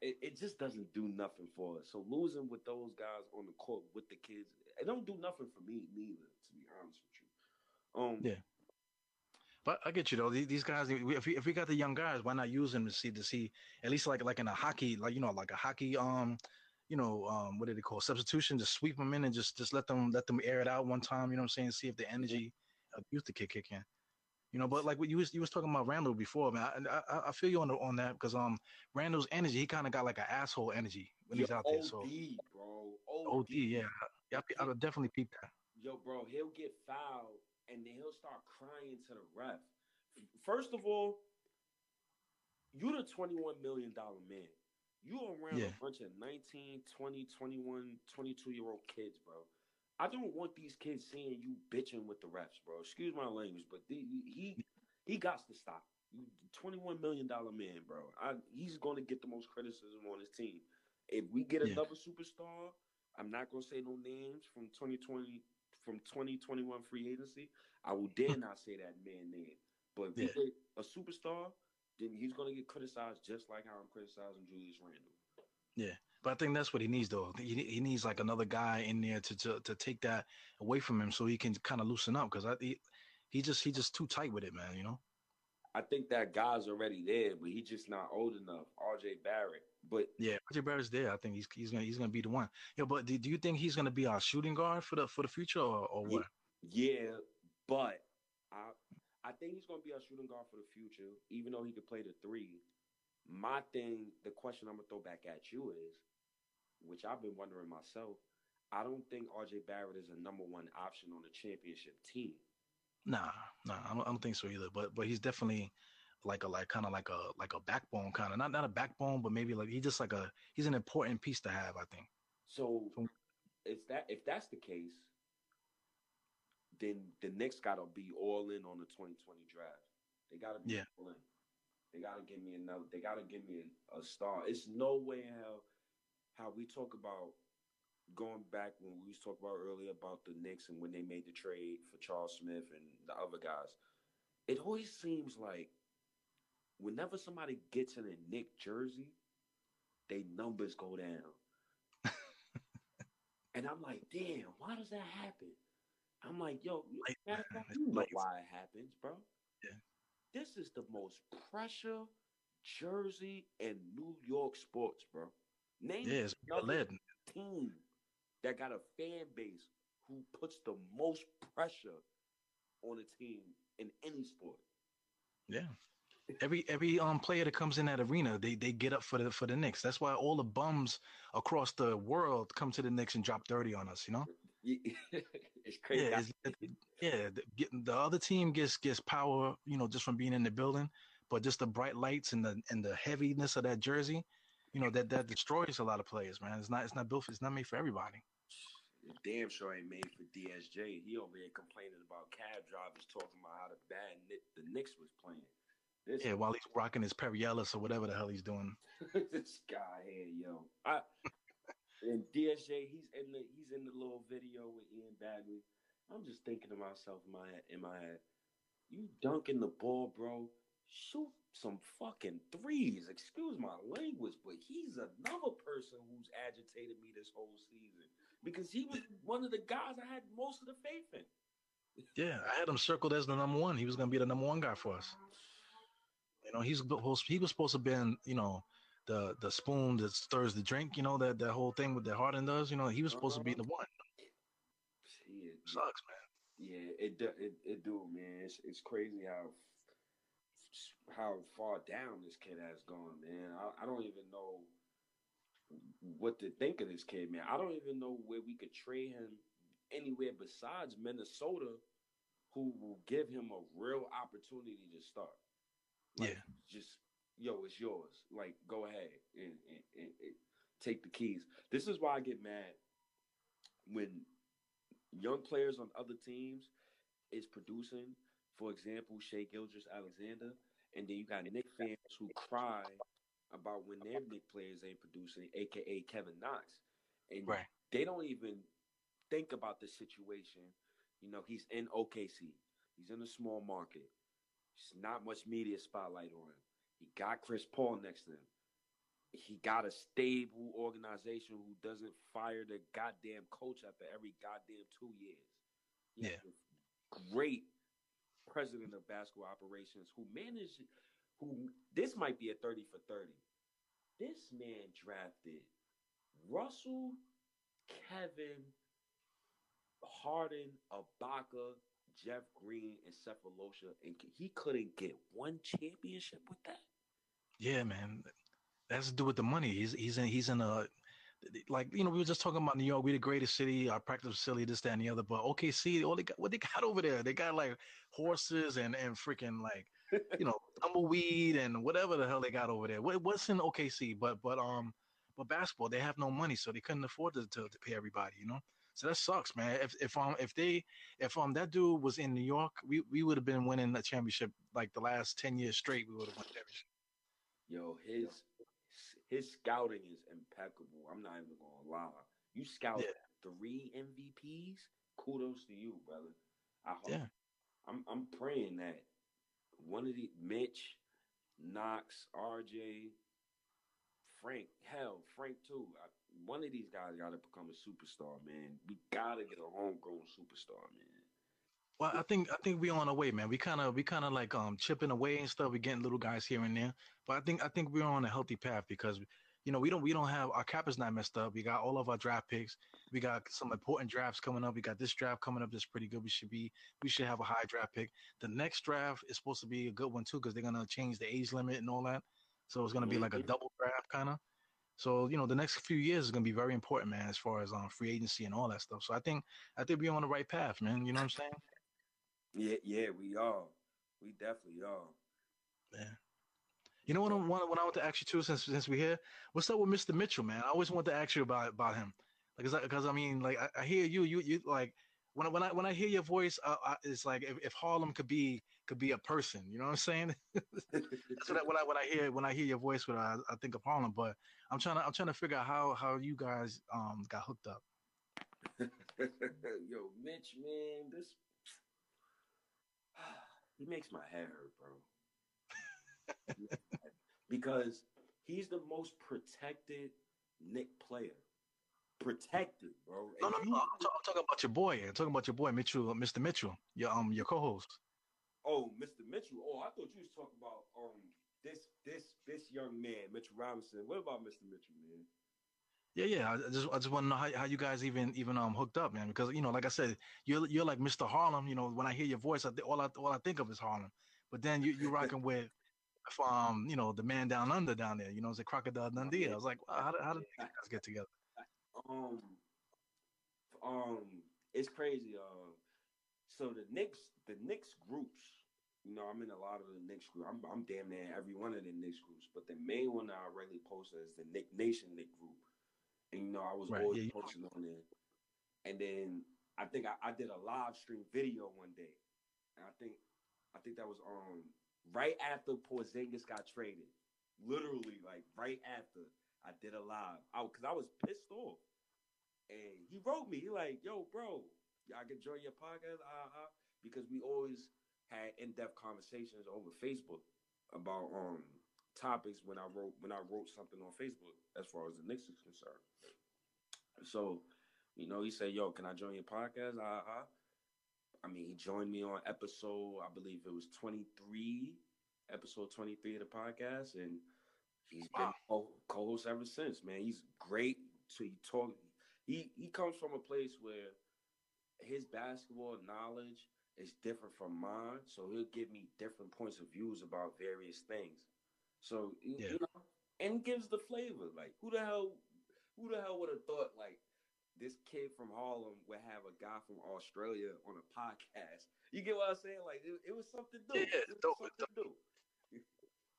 it it just doesn't do nothing for us. So losing with those guys on the court with the kids, it don't do nothing for me neither. To be honest with you, um, Yeah. But I get you though. These, guys, if we, if we got the young guys, why not use them to see to see at least like like in a hockey, like you know, like a hockey, um, you know, um, what do they call substitution? Just sweep them in and just just let them let them air it out one time. You know what I'm saying? See if the energy of youth the kick kick in. You know, but like what you was you was talking about Randle before, man. I I, I feel you on the, on that because um Randle's energy, he kind of got like an asshole energy when he's yo, out there. OD, So bro, OD, yeah, yeah, I, I would definitely peep that. yo, bro, he'll get fouled and then he'll start crying to the ref. First of all, you're the $21 million man. You around Yeah. a bunch of 19, 20, 21, 22 year old kids, bro. I don't want these kids seeing you bitching with the refs, bro. Excuse my language, but the, he he got to stop. You $21 million man, bro. I, he's going to get the most criticism on his team. If we get Yeah. another superstar, I'm not going to say no names from 2020 from 2021 free agency. I will dare hmm. not say that man name. But if Yeah. get a superstar, then he's going to get criticized just like how I'm criticizing Julius Randle. Yeah, but I think that's what he needs, though. He, he needs like another guy in there to to, to take that away from him, so he can kind of loosen up. Because I he, he just he just too tight with it, man. You know. I think that guy's already there, but he's just not old enough. RJ Barrett. But Yeah, RJ Barrett's there. I think he's he's gonna he's gonna be the one. Yeah, but do, do you think he's gonna be our shooting guard for the for the future or, or what? Yeah, but I I think he's gonna be our shooting guard for the future, even though he could play the three. My thing, the question I'm gonna throw back at you is, which I've been wondering myself. I don't think RJ Barrett is a number one option on the championship team. Nah, nah, I don't, I don't think so either. But but he's definitely like a like kind of like a like a backbone kind of not not a backbone, but maybe like he's just like a he's an important piece to have. I think. So So- if that if that's the case, then the Knicks gotta be all in on the 2020 draft. They gotta be Yeah. all in. They gotta give me another. They gotta give me a, a star. It's no way how how we talk about going back when we was talking about earlier about the Knicks and when they made the trade for Charles Smith and the other guys. It always seems like whenever somebody gets in a Knick jersey, they numbers go down. And I'm like, damn, why does that happen? I'm like, yo, Like, fact, you know why it happens, bro. Yeah. This is the most pressure jersey in New York sports, bro. Name Yeah, it's another team that got a fan base who puts the most pressure on a team in any sport. Yeah. Every every um player that comes in that arena, they they get up for the for the Knicks. That's why all the bums across the world come to the Knicks and drop thirty on us. You know. it's crazy. Yeah, it's, yeah. The, get- the other team gets gets power, you know, just from being in the building, but just the bright lights and the and the heaviness of that jersey, you know, that that destroys a lot of players, man. It's not it's not built. For, it's not made for everybody. Damn sure ain't made for DSJ. He over here complaining about cab drivers talking about how the bad the Knicks was playing. This, Yeah, while he's rocking his Perry Ellis or whatever the hell he's doing. this guy here, yo. I and DSJ, he's in the he's in the little video with Ian Begley. I'm just thinking to myself in my head, in my head, you dunking the ball, bro. Shoot some fucking threes. Excuse my language, but he's another person who's agitated me this whole season because he was one of the guys I had most of the faith in. Yeah, I had him circled as the number one. He was gonna be the number one guy for us. You know, he's he was supposed to be in, you know, the the spoon that stirs the drink. You know that that whole thing with that Harden does. You know, he was supposed to be the one. Yeah, Sucks, man. Yeah, it do, it it do, man. It's it's crazy how how far down this kid has gone, man. I, I don't even know what to think of this kid, man. I don't even know where we could trade him anywhere besides Minnesota, who will give him a real opportunity to start. Like, Yeah. just yo, it's yours. Like, go ahead and, and, and, and take the keys. This is why I get mad when young players on other teams is producing. For example, Shai Gilgeous-Alexander, and then you got Knick fans who cry about when their Knick players ain't producing, aka Kevin Knox, and Right. they don't even think about the situation. You know, he's in OKC. He's in a small market. There's not much media spotlight on him. He got Chris Paul next to him. He got a stable organization who doesn't fire the goddamn coach after every goddamn two years. He a great president of basketball operations who managed who this might be a 30 for 30. This man drafted Russell, Kevin, Harden, Ibaka, Jeff Green, and Sefolosha, and he couldn't get one championship with that. Yeah, man. that's to do with the money. He's he's in he's in a like you know we were just talking about New York. We the greatest city, our practice facility, this, that, and the other. But OKC, all they got, what they got over there, they got like horses and and freaking like you know tumbleweed and whatever the hell they got over there. What, what's in OKC? But but um but basketball, they have no money, so they couldn't afford to, to, to pay everybody. You know, so that sucks, man. If if um if they if um that dude was in New York, we we would have been winning the championship like the last ten years straight. We would have won championship. Yo, his his scouting is impeccable. I'm not even gonna lie. You scout Yeah. three MVPs. Kudos to you, brother. I hope. Yeah. I'm I'm praying that one of the Mitch, Knox, RJ, Frank, hell, Frank too. I, one of these guys got to become a superstar, man. We gotta get a homegrown superstar, man. Well, I think I think we on our way, man. We kind of we kind of like um chipping away and stuff. We getting little guys here and there, but I think I think we're on a healthy path because you know we don't we don't have our cap is not messed up. We got all of our draft picks. We got some important drafts coming up. We got this draft coming up that's pretty good. We should be we should have a high draft pick. The next draft is supposed to be a good one too because they're gonna change the age limit and all that. So it's gonna be like a Mhm. double draft kind of. So you know the next few years is gonna be very important, man, as far as um free agency and all that stuff. So I think I think we're on the right path, man. You know what I'm saying? Yeah, yeah, we are. We definitely are. Yeah. You know what I want what I want to ask you too since since we're here? What's up with Mr. Mitchell, man? I always want to ask you about about him. Like, because I mean, like I, I hear you, you you like when I, when I when I hear your voice, uh, I, it's like if, if Harlem could be could be a person. You know what I'm saying? That's what I, when I when I hear when I hear your voice, when I, I think of Harlem. But I'm trying to I'm trying to figure out how how you guys um got hooked up. Yo, Mitch, man, this he makes my head hurt, bro. because he's the most protected Knick player. Protected, bro. No, And no, no. I'm, ta- I'm talking about your boy. I'm talking about your boy Mitchell, uh, Mr. Mitchell, your um your co-host. Oh, Mr. Mitchell. Oh, I thought you was talking about um this this this young man, Mitchell Robinson. What about Mr. Mitchell, man? Yeah, yeah. I just I just want to know how, how you guys even even um hooked up, man. Because you know, like I said, you're you're like Mr. Harlem. You know, when I hear your voice, I, thi- all I all I think of is Harlem. But then you you rocking with um you know the man down under down there. You know, it's a crocodile Dundee. I was like, wow, how did how did you guys get together? Um, um, it's crazy. Uh, so the Knicks, the Knicks groups. You know, I'm in a lot of the Knicks group. I'm, I'm damn near every one of the Knicks groups. But the main one that I regularly post is the Knick Nation Knick group. And you know, I was Right, always yeah, posting on there. And then I think I, I did a live stream video one day. And I think I think that was um right after Porzingis got traded. Literally, like right after I did a live. I because I was pissed off. And he wrote me, he like, yo, bro, I can join your podcast, uh-huh. Because we always had in-depth conversations over Facebook about um topics when I wrote when I wrote something on Facebook as far as the Knicks is concerned. So, you know, he said, Yo, can I join your podcast? Uh-huh. I mean, he joined me on episode, I believe it was 23, episode 23 of the podcast, and he's been co- co-host ever since, man. He's great. So he talk he he comes from a place where his basketball knowledge is different from mine, so he'll give me different points of views about various things. So Yeah. you know, and gives the flavor. Like who the hell, who the hell would have thought like this kid from Harlem would have a guy from Australia on a podcast? You get what I'm saying? Like it, it was something do. Yeah, It dope, something to do.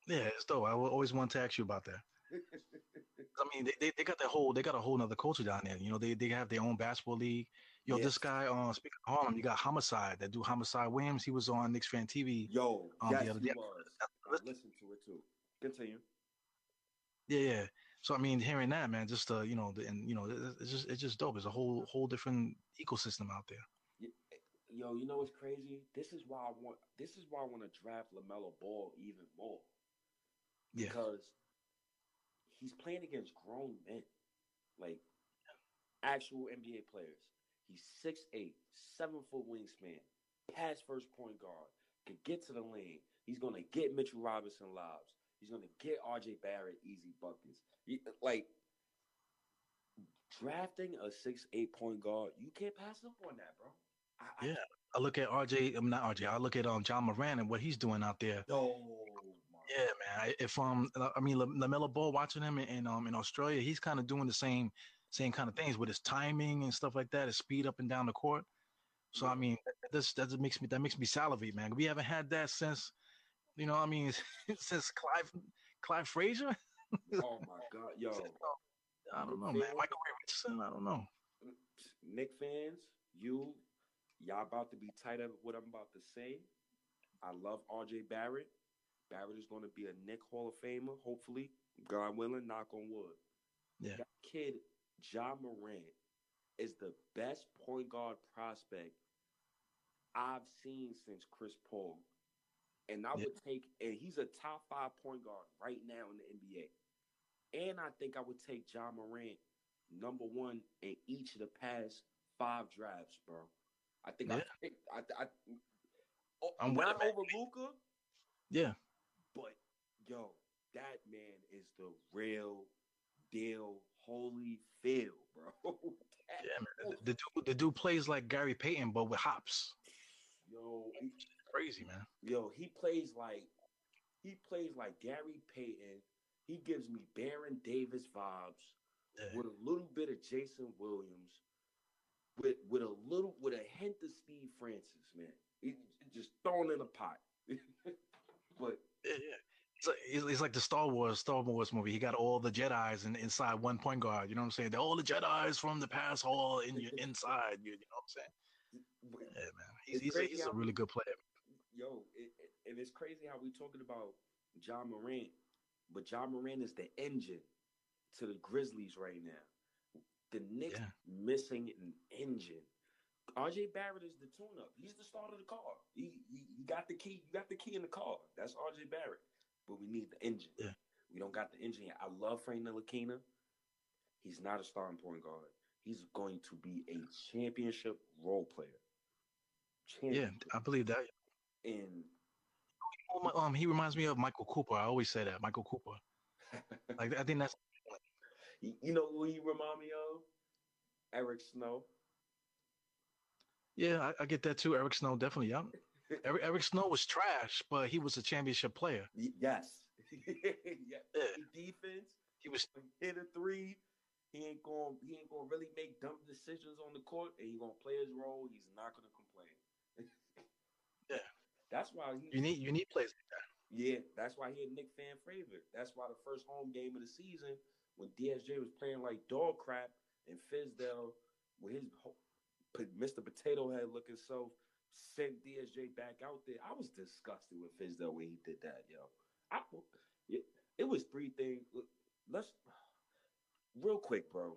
Yeah, it's dope. I always wanted to ask you about that. I mean, they, they, they got that whole they got a whole nother culture down there. You know, they, they have their own basketball league. Yo, Yes. this guy on uh, speaking of Harlem, you got Homicide that do Homicide Williams. He was on Knicks fan TV. Yo, Um, yes, the other he day- was. I Listen- to it too. Continue. Yeah, yeah. So I mean, hearing that, man, just uh, you know, the, and you know, it- it's just it's just dope. It's a whole whole different ecosystem out there. Yo, you know what's crazy? This is why I want. This is why I want to draft Lamelo Ball even more Yeah, because he's playing against grown men, like actual NBA players. He's 6'8", 7 foot wingspan, pass first point guard, can get to the lane. He's gonna get Mitchell Robinson lobs. He's gonna get RJ Barrett easy buckets. He- like drafting a 6'8 point guard, you can't pass up on that, bro. I, I Yeah. I look at RJ. I'm not RJ. I look at um Ja Morant and what he's doing out there. No, my Yeah, man. I- If um, I mean, La- Lamelo Ball watching him in, um in Australia, he's kind of doing the same same kind of things with his timing and stuff like that, his speed up and down the court. So I mean, that that makes me that makes me salivate, man. We haven't had that since, you know, I mean, since Clyde Clyde Frazier. Oh my god, yo, I don't know, man. Michael Ray Richardson. I don't know. Knick fans, you, y'all about to be tight of what I'm about to say. I love RJ Barrett. Barrett is going to be a Knick Hall of Famer, hopefully. God willing, knock on wood. Yeah. That kid, Ja Morant, is the best point guard prospect I've seen since Chris Paul. And I Yeah. would take, and he's a top five point guard right now in the NBA. And I think I would take Ja Morant number one in each of the past five drafts, bro. I think I, Yeah. picked, I, I, oh, I'm not over Luka, Yeah, but yo, that man is the real deal, holy feel, bro. Yeah, man. The, the dude, the dude plays like Gary Payton, but with hops. Yo, he- Crazy, man. yo, he plays like he plays like Gary Payton. He gives me Baron Davis vibes Yeah. with a little bit of Jason Williams, with with a little with a hint of Steve Francis, man. He, just thrown in a pot. but Yeah, yeah. It's like, it's, it's like the Star Wars Star Wars movie. He got all the Jedi's in, inside one point guard. You know what I'm saying? They're all the Jedi's from the past, all in your inside. You, you know what I'm saying? Yeah, man. He's he's, a, he's a really good player. yo, it, it- and it's crazy how we talking about Ja Morant, but Ja Morant is the engine to the Grizzlies right now. The Knicks Yeah. missing an engine. RJ Barrett is the tune-up. He's the start of the car. He, he, he got the key. You got the key in the car. That's RJ Barrett. But we need the engine. Yeah. We don't got the engine yet. I love Frank Ntilikina. He's not a starting point guard. He's going to be a championship role player. Yeah, I believe that. And Um, he reminds me of Michael Cooper. I always say that Michael Cooper. Like I think that's You you know who he remind me of? Eric Snow. Yeah. I, I get that too. Eric Snow definitely. Yeah. Eric, Eric Snow was trash, but he was a championship player. Y- Yes. yeah. Yeah. Defense. He was Hit a three. He ain't going. He ain't going to really make dumb decisions on the court, and he gonna play his role. He's not gonna complain. Yeah. That's why he. you need you need players. Like that. Yeah, that's why he a Knick fan favorite. That's why the first home game of the season, when DSJ was playing like dog crap, and Fizdale, with his Mr. Potato Head looking so, sent DSJ back out there. I was disgusted with Fizdale when he did that, yo. I, it, was three things. Let's real quick, bro.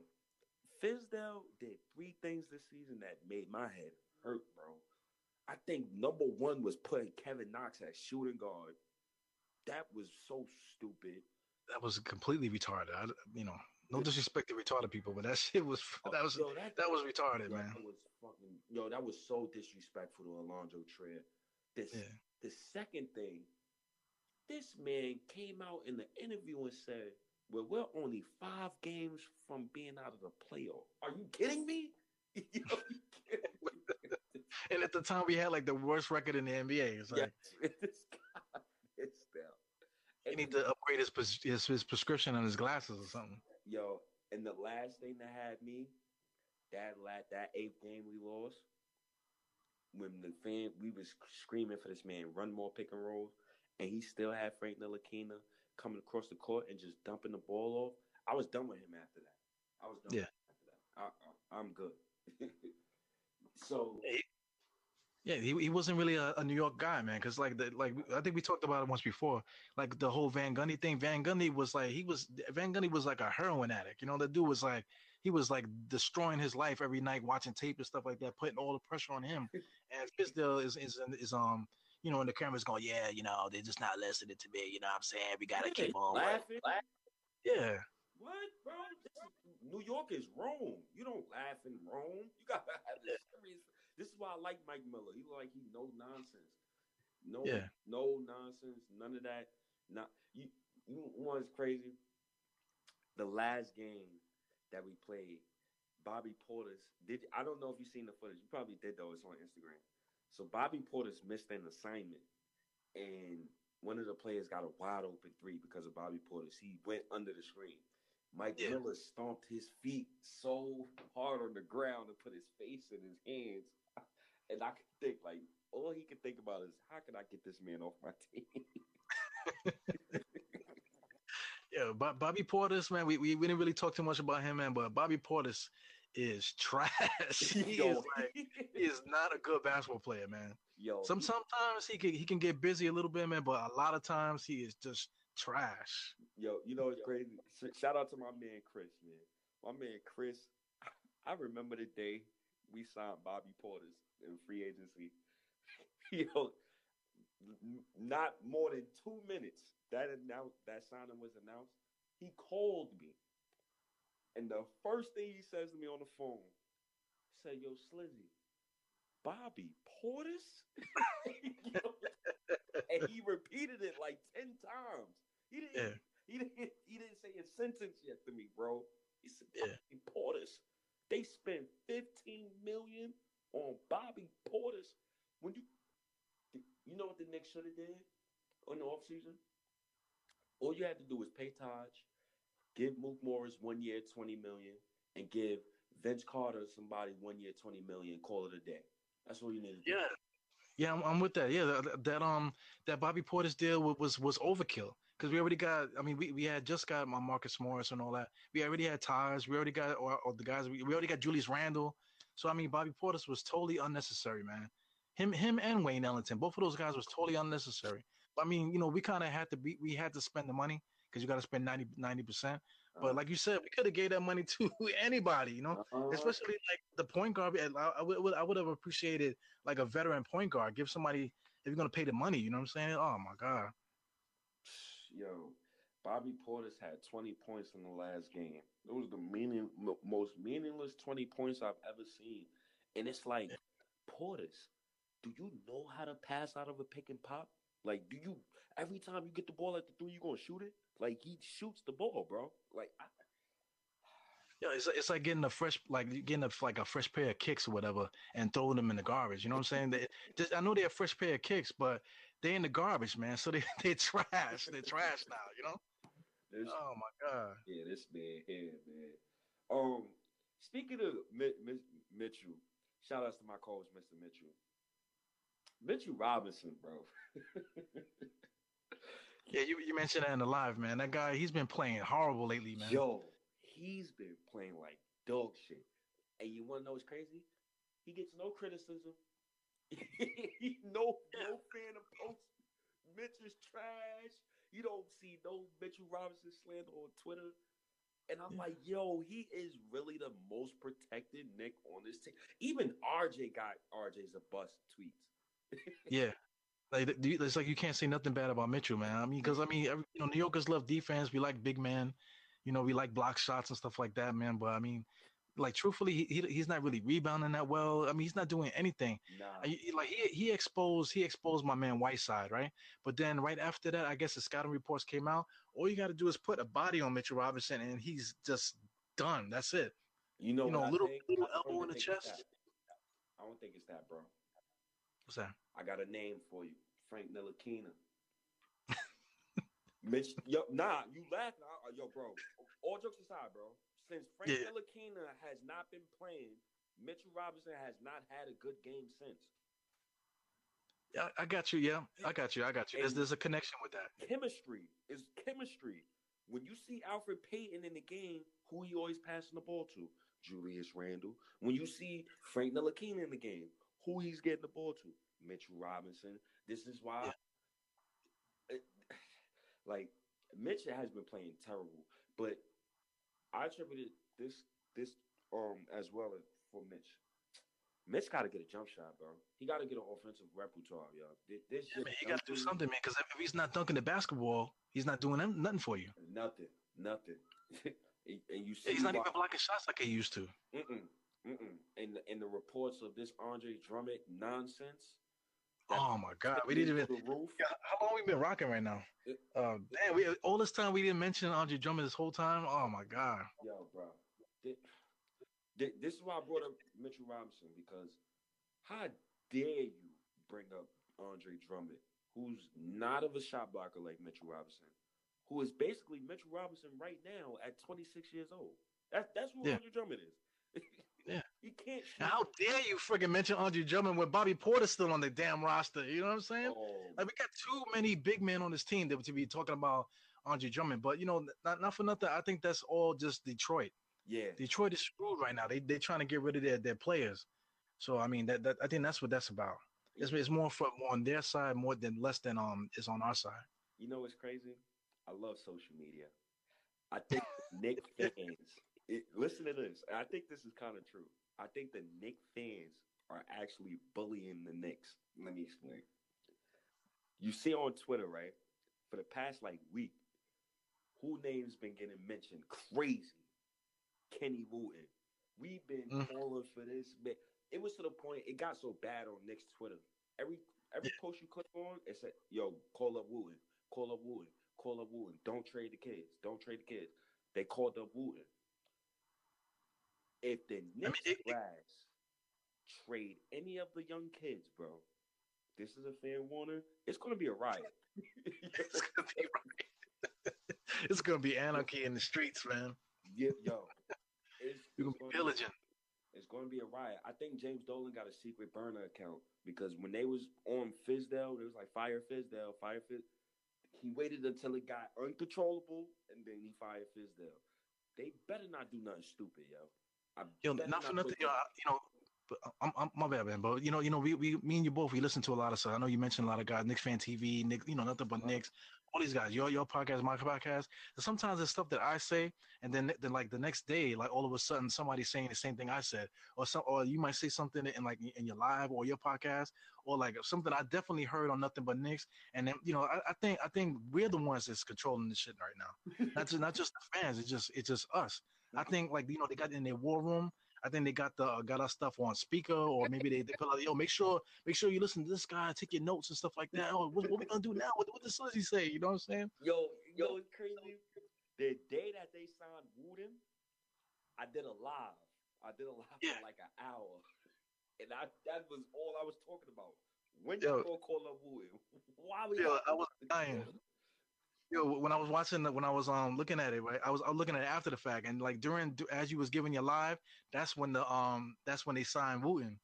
Fizdale did three things this season that made my head hurt, bro. I think number one was putting Kevin Knox at shooting guard. That was so stupid. That was completely retarded. I, you know, no disrespect to retarded people, but that shit was oh, that was Yo, that, that was retarded, yo, man. That was fucking yo. That was so disrespectful to Allonzo Trier. This Yeah. the second thing. This man came out in the interview and said, "Well, we're only five games from being out of the playoff." Are you kidding me? Yo, you kidding me? And at the time, we had like the worst record in the NBA. It's like Yes, this guy is down. he need to upgrade his, his his prescription on his glasses or something. Yo, and the last thing that had me, that la that eighth game we lost, when the fan we was screaming for this man, run more pick and rolls, and he still had Frank Ntilikina coming across the court and just dumping the ball off, I was done with him after that. I was done. Yeah. after that. I, I, I'm good. so Yeah, he, he wasn't really a, a New York guy, man. Because like the like I think we talked about it once before. Like the whole Van Gundy thing. Van Gundy was like he was Van Gundy was like a heroin addict. You know, the dude was like he was like destroying his life every night, watching tape and stuff like that, putting all the pressure on him. And Fizdale is is is um you know, and the camera's going, yeah, you know, they're just not listening to me. You know what I'm saying? We gotta keep on. laughing. Yeah, What, bro? Is, New York is Rome. You don't laugh in Rome. You got to have this serious. This is why I like Mike Miller. He like he no nonsense. No, Yeah. no nonsense. None of that. Not you. You what's crazy? The last game that we played, Bobby Portis did. I don't know if you've seen the footage. You probably did though. It's on Instagram. So Bobby Portis missed an assignment, and one of the players got a wide open three because of Bobby Portis. He went under the screen. Mike Yeah. Miller stomped his feet so hard on the ground and put his face in his hands. And I could think like all he could think about is how can I get this man off my team? yeah. But Bobby Portis, man, we, we we didn't really talk too much about him, man. But Bobby Portis is trash. he Yo. is like he is not a good basketball player, man. Yo, Some sometimes he can he can get busy a little bit, man, but a lot of times he is just trash. Yo, you know it's crazy. Shout out to my man Chris, man. My man Chris. I remember the day we signed Bobby Portis in free agency. Yo, not more than two minutes that announced that signing was announced. He called me, and the first thing he says to me on the phone, he said, "Yo, Slizzy, Bobby Portis," and he repeated it like ten times. He didn't. Yeah. He didn't. He didn't say a sentence yet to me, bro. He said, Yeah. "Bobby Portis." They spent fifteen million on Bobby Portis. When you, you know what the Knicks should have did in the offseason? All you had to do was pay Taj, give Mook Morris one year, twenty million, and give Vince Carter somebody one year, twenty million. Call it a day. That's all you need to do. Yeah. Yeah, I'm, I'm with that. Yeah, that, that um that Bobby Portis deal wa- was was overkill because we already got. I mean, we, we had just got my Marcus Morris and all that. We already had Taj. We already got or, or the guys. We, we already got Julius Randle. So I mean, Bobby Portis was totally unnecessary, man. Him him and Wayne Ellington, both of those guys was totally unnecessary. I mean, you know, we kind of had to be we had to spend the money because you got to spend 90 percent. But like you said, we could have gave that money to anybody, you know Uh-huh. especially like the point guard. I, I would I would have appreciated like a veteran point guard. Give somebody if you're gonna pay the money. You know what I'm saying? Oh my god. Yo, Bobby Portis had 20 points in the last game. It was the meaning, mo- most meaningless 20 points I've ever seen. And it's like, Portis, do you know how to pass out of a pick and pop? Like, do you, every time you get the ball at the three, you going to shoot it? Like, he shoots the ball, bro. Like, I, Yeah, it's it's like getting a fresh like getting a like a fresh pair of kicks or whatever and throwing them in the garbage. You know what I'm saying? They, just, I know they're a fresh pair of kicks, but they in the garbage, man. So they they trash. They're trash now. You know? Oh my god. yeah, this man here, man. Um, speaking of Mi- Mi- Mitchell, shout outs to my coach, Mr. Mitchell. Mitchell Robinson, bro. Yeah, you, you mentioned that in the live, man. That guy, he's been playing horrible lately, man. Yo, he's been playing like dog shit. And you want to know what's crazy? He gets no criticism. no, no fan of posts. Mitch is trash. You don't see no Mitchell Robinson slander on Twitter. And I'm like, yo, he is really the most protected Knick on this team. Even RJ got RJ's a bust tweets. Yeah. Like it's like you can't say nothing bad about Mitchell, man. I mean, because I mean, every, you know, New Yorkers love defense. We like big men. You know, we like block shots and stuff like that, man. But I mean, like truthfully, he, he he's not really rebounding that well. I mean, he's not doing anything. Nah. I- like he he exposed he exposed my man Whiteside, right? But then right after that, I guess the scouting reports came out. All you got to do is put a body on Mitchell Robinson, and he's just done. That's it. you know, you know, little- think? little elbow in the chest. I don't think it's that, bro. What's that? I got a name for you, Frank Ntilikina. Mitch, yo, nah, you laughing, yo, bro. All jokes aside, bro. Since Frank Yeah. Ntilikina has not been playing, Mitchell Robinson has not had a good game since. Yeah, I got you. Yeah, I got you. I got you. There's, there's a connection with that. Chemistry is chemistry. When you see Elfrid Payton in the game, who he always passing the ball to? Julius Randle. When you see Frank Ntilikina in the game, who he's getting the ball to? Mitchell Robinson. This is why, yeah. it, like, Mitchell has been playing terrible, but I attributed this this um as well for Mitch. Mitch got to get a jump shot, bro. He got to get an offensive repertoire, yo. This yeah, man, he got to do something, man. Because if he's not dunking the basketball, he's not doing nothing for you. Nothing, nothing. and you see, yeah, he's not why, even blocking shots like he used to. Mm-mm, mm-mm. And and the reports of this Andre Drummond nonsense. Oh my God, we didn't even. Yeah, how long we been rocking right now? It, uh, damn, we all this time we didn't mention Andre Drummond this whole time. Oh my God. Yo, bro. This is why I brought up Mitchell Robinson because how dare you bring up Andre Drummond, who's not of a shot blocker like Mitchell Robinson, who is basically Mitchell Robinson right now at 26 years old. That's that's who yeah. Andre Drummond is. yeah, he can't. How dare you freaking mention Andre Drummond with Bobby Portis still on the damn roster? You know what I'm saying? Oh. Like we got too many big men on this team that to be talking about Andre Drummond. But you know, not not for nothing. I think that's all just Detroit. Yeah, Detroit is screwed right now. They they're trying to get rid of their, their players. So I mean that, that I think that's what that's about. It's, it's more for more on their side more than less than um is on our side. You know what's crazy? I love social media. I think Knick fans. It, listen to this. I think this is kind of true. I think the Knick fans are actually bullying the Knicks. Let me explain. You see on Twitter, right? For the past like week, who names been getting mentioned crazy Kenny Wooten. We've been mm. calling for this, but it was to the point it got so bad on Knicks Twitter. Every every yeah. post you click on, it said, "Yo, call up Wooten, call up Wooten, call up Wooten. Don't trade the kids. Don't trade the kids." They called up Wooten. If the Knicks I mean, trade any of the young kids, bro, this is a fair warning. It's gonna be a riot. it's, gonna be riot. it's gonna be anarchy in the streets, man. Yeah, yo, it's, You're gonna be diligent. It's going to be a riot. I think James Dolan got a secret burner account because when they was on Fizdale, it was like fire Fizdale, fire Fizz. He waited until it got uncontrollable, and then he fired Fizdale. They better not do nothing stupid, yo. I yo, not for nothing, yo. You know, but I'm, I'm my bad, man. But you know, you know, we, we, me and you both, we listen to a lot of stuff. I know you mentioned a lot of guys, Knicks fan TV, Nick, you know, nothing but uh-huh. Knicks all these guys, your your podcast, my podcast. Sometimes it's stuff that I say, and then then like the next day, like all of a sudden somebody's saying the same thing I said, or some, or you might say something in like in your live or your podcast, or like something I definitely heard on Nothing But Knicks, and then you know I, I think I think we're the ones that's controlling the shit right now. not just not just the fans, it's just it's just us. I think like you know they got in their war room I think they got the uh, got our stuff on speaker, or maybe they, they put out, yo, make sure make sure you listen to this guy, take your notes and stuff like that. Oh, what, what we gonna do now? What, what does he say? You know what I'm saying? Yo, yo, it's crazy. The day that they signed Wooten, I did a live. I did a live yeah. for like an hour, and I that was all I was talking about. When you gonna call up Wooten? Why we? Yo, I was dying. Yo, when I was watching the, when I was um looking at it, right, I was, I was looking at it after the fact, and like during as you was giving your live, that's when the um that's when they signed Wooten.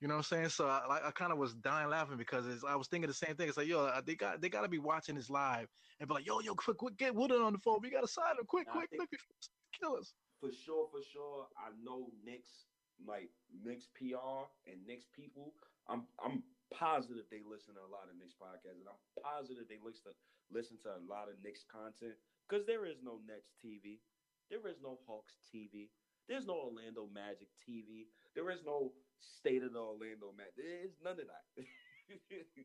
You know what I'm saying? So I, I kind of was dying laughing because I was thinking the same thing. It's like, yo, they got they got to be watching this live and be like, yo, yo, quick, quick, get Wooten on the phone. We got to sign him, quick, quick, quick, kill us. For sure, for sure. I know Knicks, like Knicks PR and Knicks people. I'm I'm positive they listen to a lot of Knicks podcasts, and I'm positive they listen to listen to a lot of Knicks content because there is no Nets TV, there is no Hawks TV, there's no Orlando Magic TV, there is no State of the Orlando Magic. There is none of that.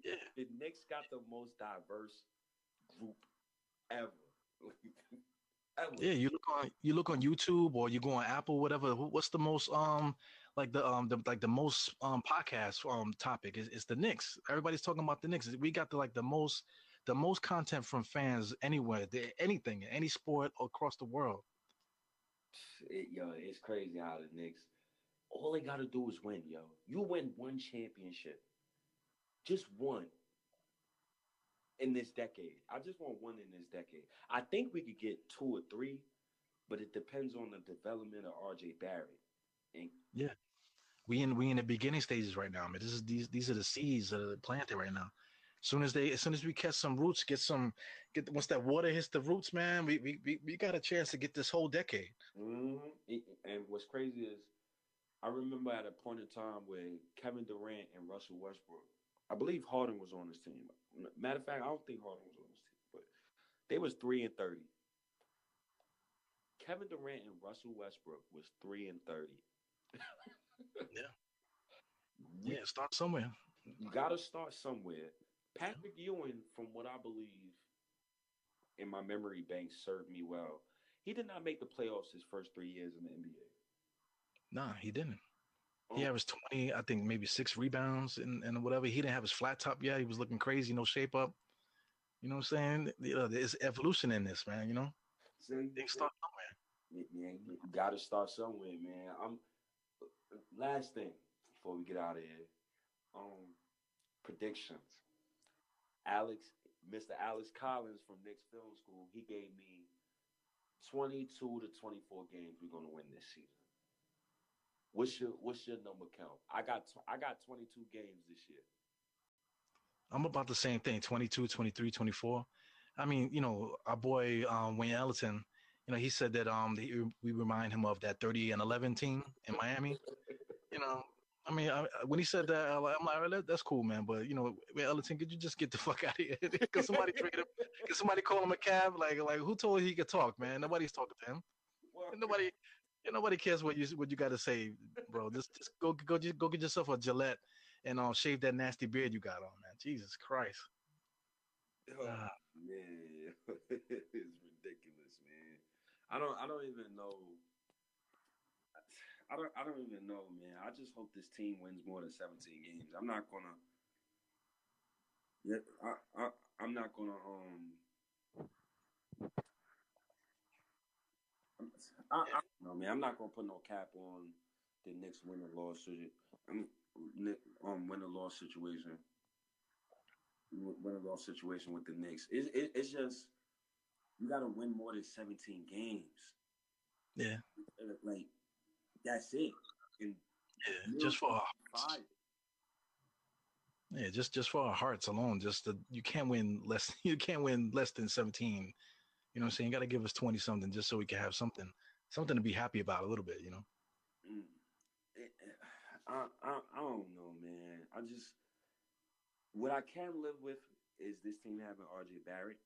yeah. The Knicks got the most diverse group ever. ever. Yeah, you look on you look on YouTube or you go on Apple, whatever. What's the most um like the um the like the most um podcast um topic is, is the Knicks. Everybody's talking about the Knicks. We got the like the most the most content from fans anywhere, anything, any sport across the world. It, yo, it's crazy how the Knicks. All they got to do is win, yo. You win one championship, just one in this decade. I just want one in this decade. I think we could get two or three, but it depends on the development of RJ Barrett. And yeah, we in we in the beginning stages right now, man. This is these these are the seeds that are planted right now. As soon as they, as soon as we catch some roots, get some, get once that water hits the roots, man, we we we, we got a chance to get this whole decade. Mm-hmm. And what's crazy is, I remember at a point in time where Kevin Durant and Russell Westbrook, I believe Harden was on this team. Matter of fact, I don't think Harden was on this team, but they was three and thirty. Kevin Durant and Russell Westbrook was three and thirty. yeah. Yeah, start somewhere. You gotta start somewhere. Patrick Ewing, from what I believe in my memory bank, served me well. He did not make the playoffs his first three years in the NBA. Nah, he didn't. Oh. He averaged 20, I think maybe six rebounds and, and whatever. He didn't have his flat top yet. He was looking crazy, no shape up. You know what I'm saying? You know, there's evolution in this, man, you know? So, Things start somewhere. Man, you gotta start somewhere, man. I'm last thing before we get out of here. Um predictions. Alex, Mr. Alex Collins from Knicks Film School, he gave me 22 to 24 games we're going to win this season. What's your what's your number count? I got I got 22 games this year. I'm about the same thing, 22, 23, 24. I mean, you know, our boy um, Wayne Ellington, you know, he said that um we remind him of that 30 and 11 team in Miami. you know, I mean, I, when he said that, I'm like, that's cool, man. But you know, Ellington, could you just get the fuck out of here? Cause somebody trade him? Cause somebody call him a cab? Like, like who told he could talk, man? Nobody's talking to him. Well, nobody, yeah, nobody cares what you what you got to say, bro. Just, just go, go, just go get yourself a Gillette and um, shave that nasty beard you got on, man. Jesus Christ. Oh, uh, man, it's ridiculous, man. I don't, I don't even know I don't I don't even know, man. I just hope this team wins more than 17 games. I'm not gonna yeah, I, I I'm not gonna um I, I don't know, man. I'm not gonna put no cap on the Knicks win or loss. I'm um win or loss situation. Win or loss situation with the Knicks. It, it, it's just you got to win more than 17 games. Yeah. Like that's it. And yeah, just for our hearts. Yeah, just just for our hearts alone. Just the, you can't win less. You can't win less than seventeen. You know what I'm saying? You got to give us twenty something just so we can have something something to be happy about a little bit. You know. Mm. I, I I don't know, man. I just what I can live with is this team having R.J. Barrett,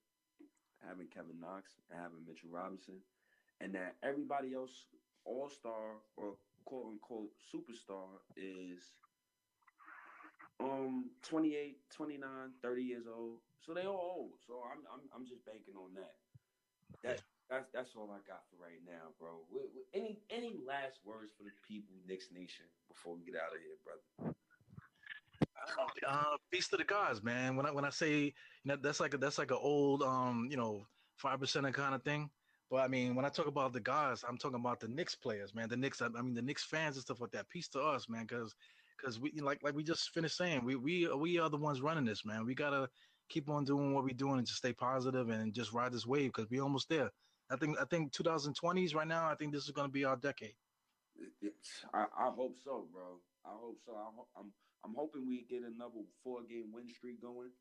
having Kevin Knox, having Mitchell Robinson, and that everybody else all star or quote unquote superstar is um 28, 29, 30 years old. So they all old. So I'm I'm I'm just banking on that. That that's that's all I got for right now, bro. Any any last words for the people, Knicks Nation, before we get out of here, brother? Uh, peace to the gods, man. When I when I say you know that's like a, that's like an old um you know five percent kind of thing. But I mean, when I talk about the guys, I'm talking about the Knicks players, man. The Knicks, I mean, the Knicks fans and stuff like that. Peace to us, man, because because we like like we just finished saying, we we we are the ones running this, man. We gotta keep on doing what we're doing and just stay positive and just ride this wave because we're almost there. I think I think 2020s right now. I think this is gonna be our decade. I, I hope so, bro. I hope so. I ho- I'm I'm hoping we get another four game win streak going.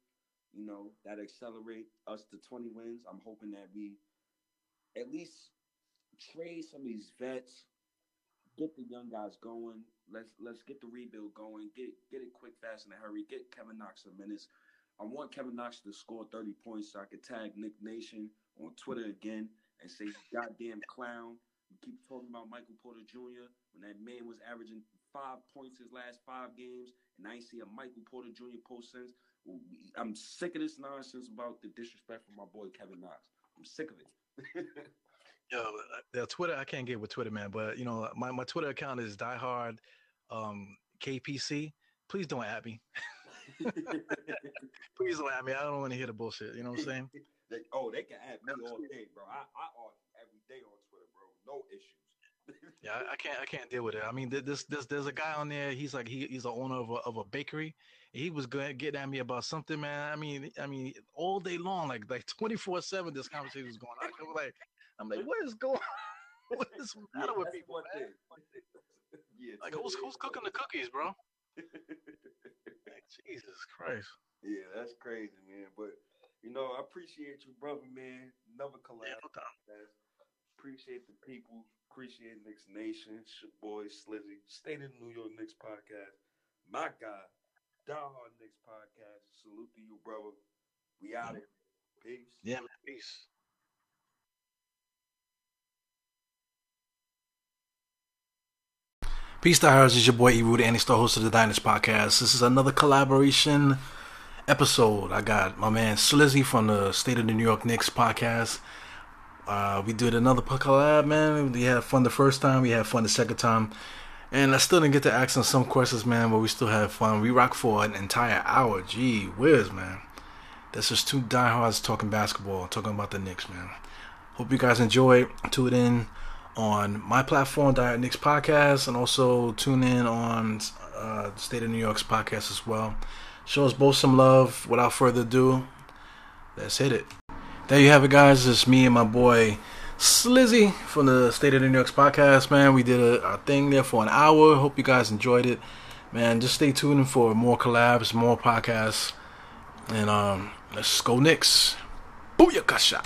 You know that accelerate us to 20 wins. I'm hoping that we at least trade some of these vets, get the young guys going. Let's let's get the rebuild going. Get get it quick, fast, in a hurry. Get Kevin Knox some minutes. I want Kevin Knox to score 30 points so I could tag Knick Nation on Twitter again and say, goddamn clown. You keep talking about Michael Porter Jr. when that man was averaging five points his last five games, and I ain't see a Michael Porter Jr. post since. I'm sick of this nonsense about the disrespect from my boy Kevin Knox. I'm sick of it. Yo, uh, Twitter, I can't get with Twitter, man. But you know, my, my Twitter account is diehard um, KPC. Please don't at me. Please don't at me. I don't want to hear the bullshit. You know what I'm saying? they, oh, they can add me all day, bro. I, I argue every day on Twitter, bro. No issues. yeah, I, I, can't. I can't deal with it. I mean, this, this, there's a guy on there. He's like, he, he's the owner of a, of a bakery. He was getting at me about something, man. I mean, I mean, all day long, like, like 24 seven, this conversation was going on. I was like, I'm like, what is going? On? What is the matter yeah, with people? yeah, Like who's who's cooking the cookies, bro? Jesus Christ. Yeah, that's crazy, man. But you know, I appreciate you, brother, man. Another collab. Yeah, no. Appreciate the people. Appreciate Knicks Nation. It's your boy Slizzy. State of New York Knicks podcast. My guy, Diehard Knicks podcast. Salute to you, brother. We out here. Peace. Yeah, man. Peace. Peace, Diehards. It's your boy E Root, Andy Star, host of the Dynasty Podcast. This is another collaboration episode. I got my man Slizzy from the State of the New York Knicks podcast. Uh, we did another collab, man. We had fun the first time. We had fun the second time. And I still didn't get to ask him some questions, man, but we still had fun. We rocked for an entire hour. Gee whiz, man. This is two diehards talking basketball, talking about the Knicks, man. Hope you guys enjoy. Tune in on my platform, Diet Knicks Podcast, and also tune in on uh, State of New York's podcast as well. Show us both some love. Without further ado, let's hit it. There you have it, guys. It's me and my boy Slizzy from the State of New York's podcast, man. We did a, a thing there for an hour. Hope you guys enjoyed it. Man, just stay tuned for more collabs, more podcasts. And um, let's go Knicks. Booyakasha.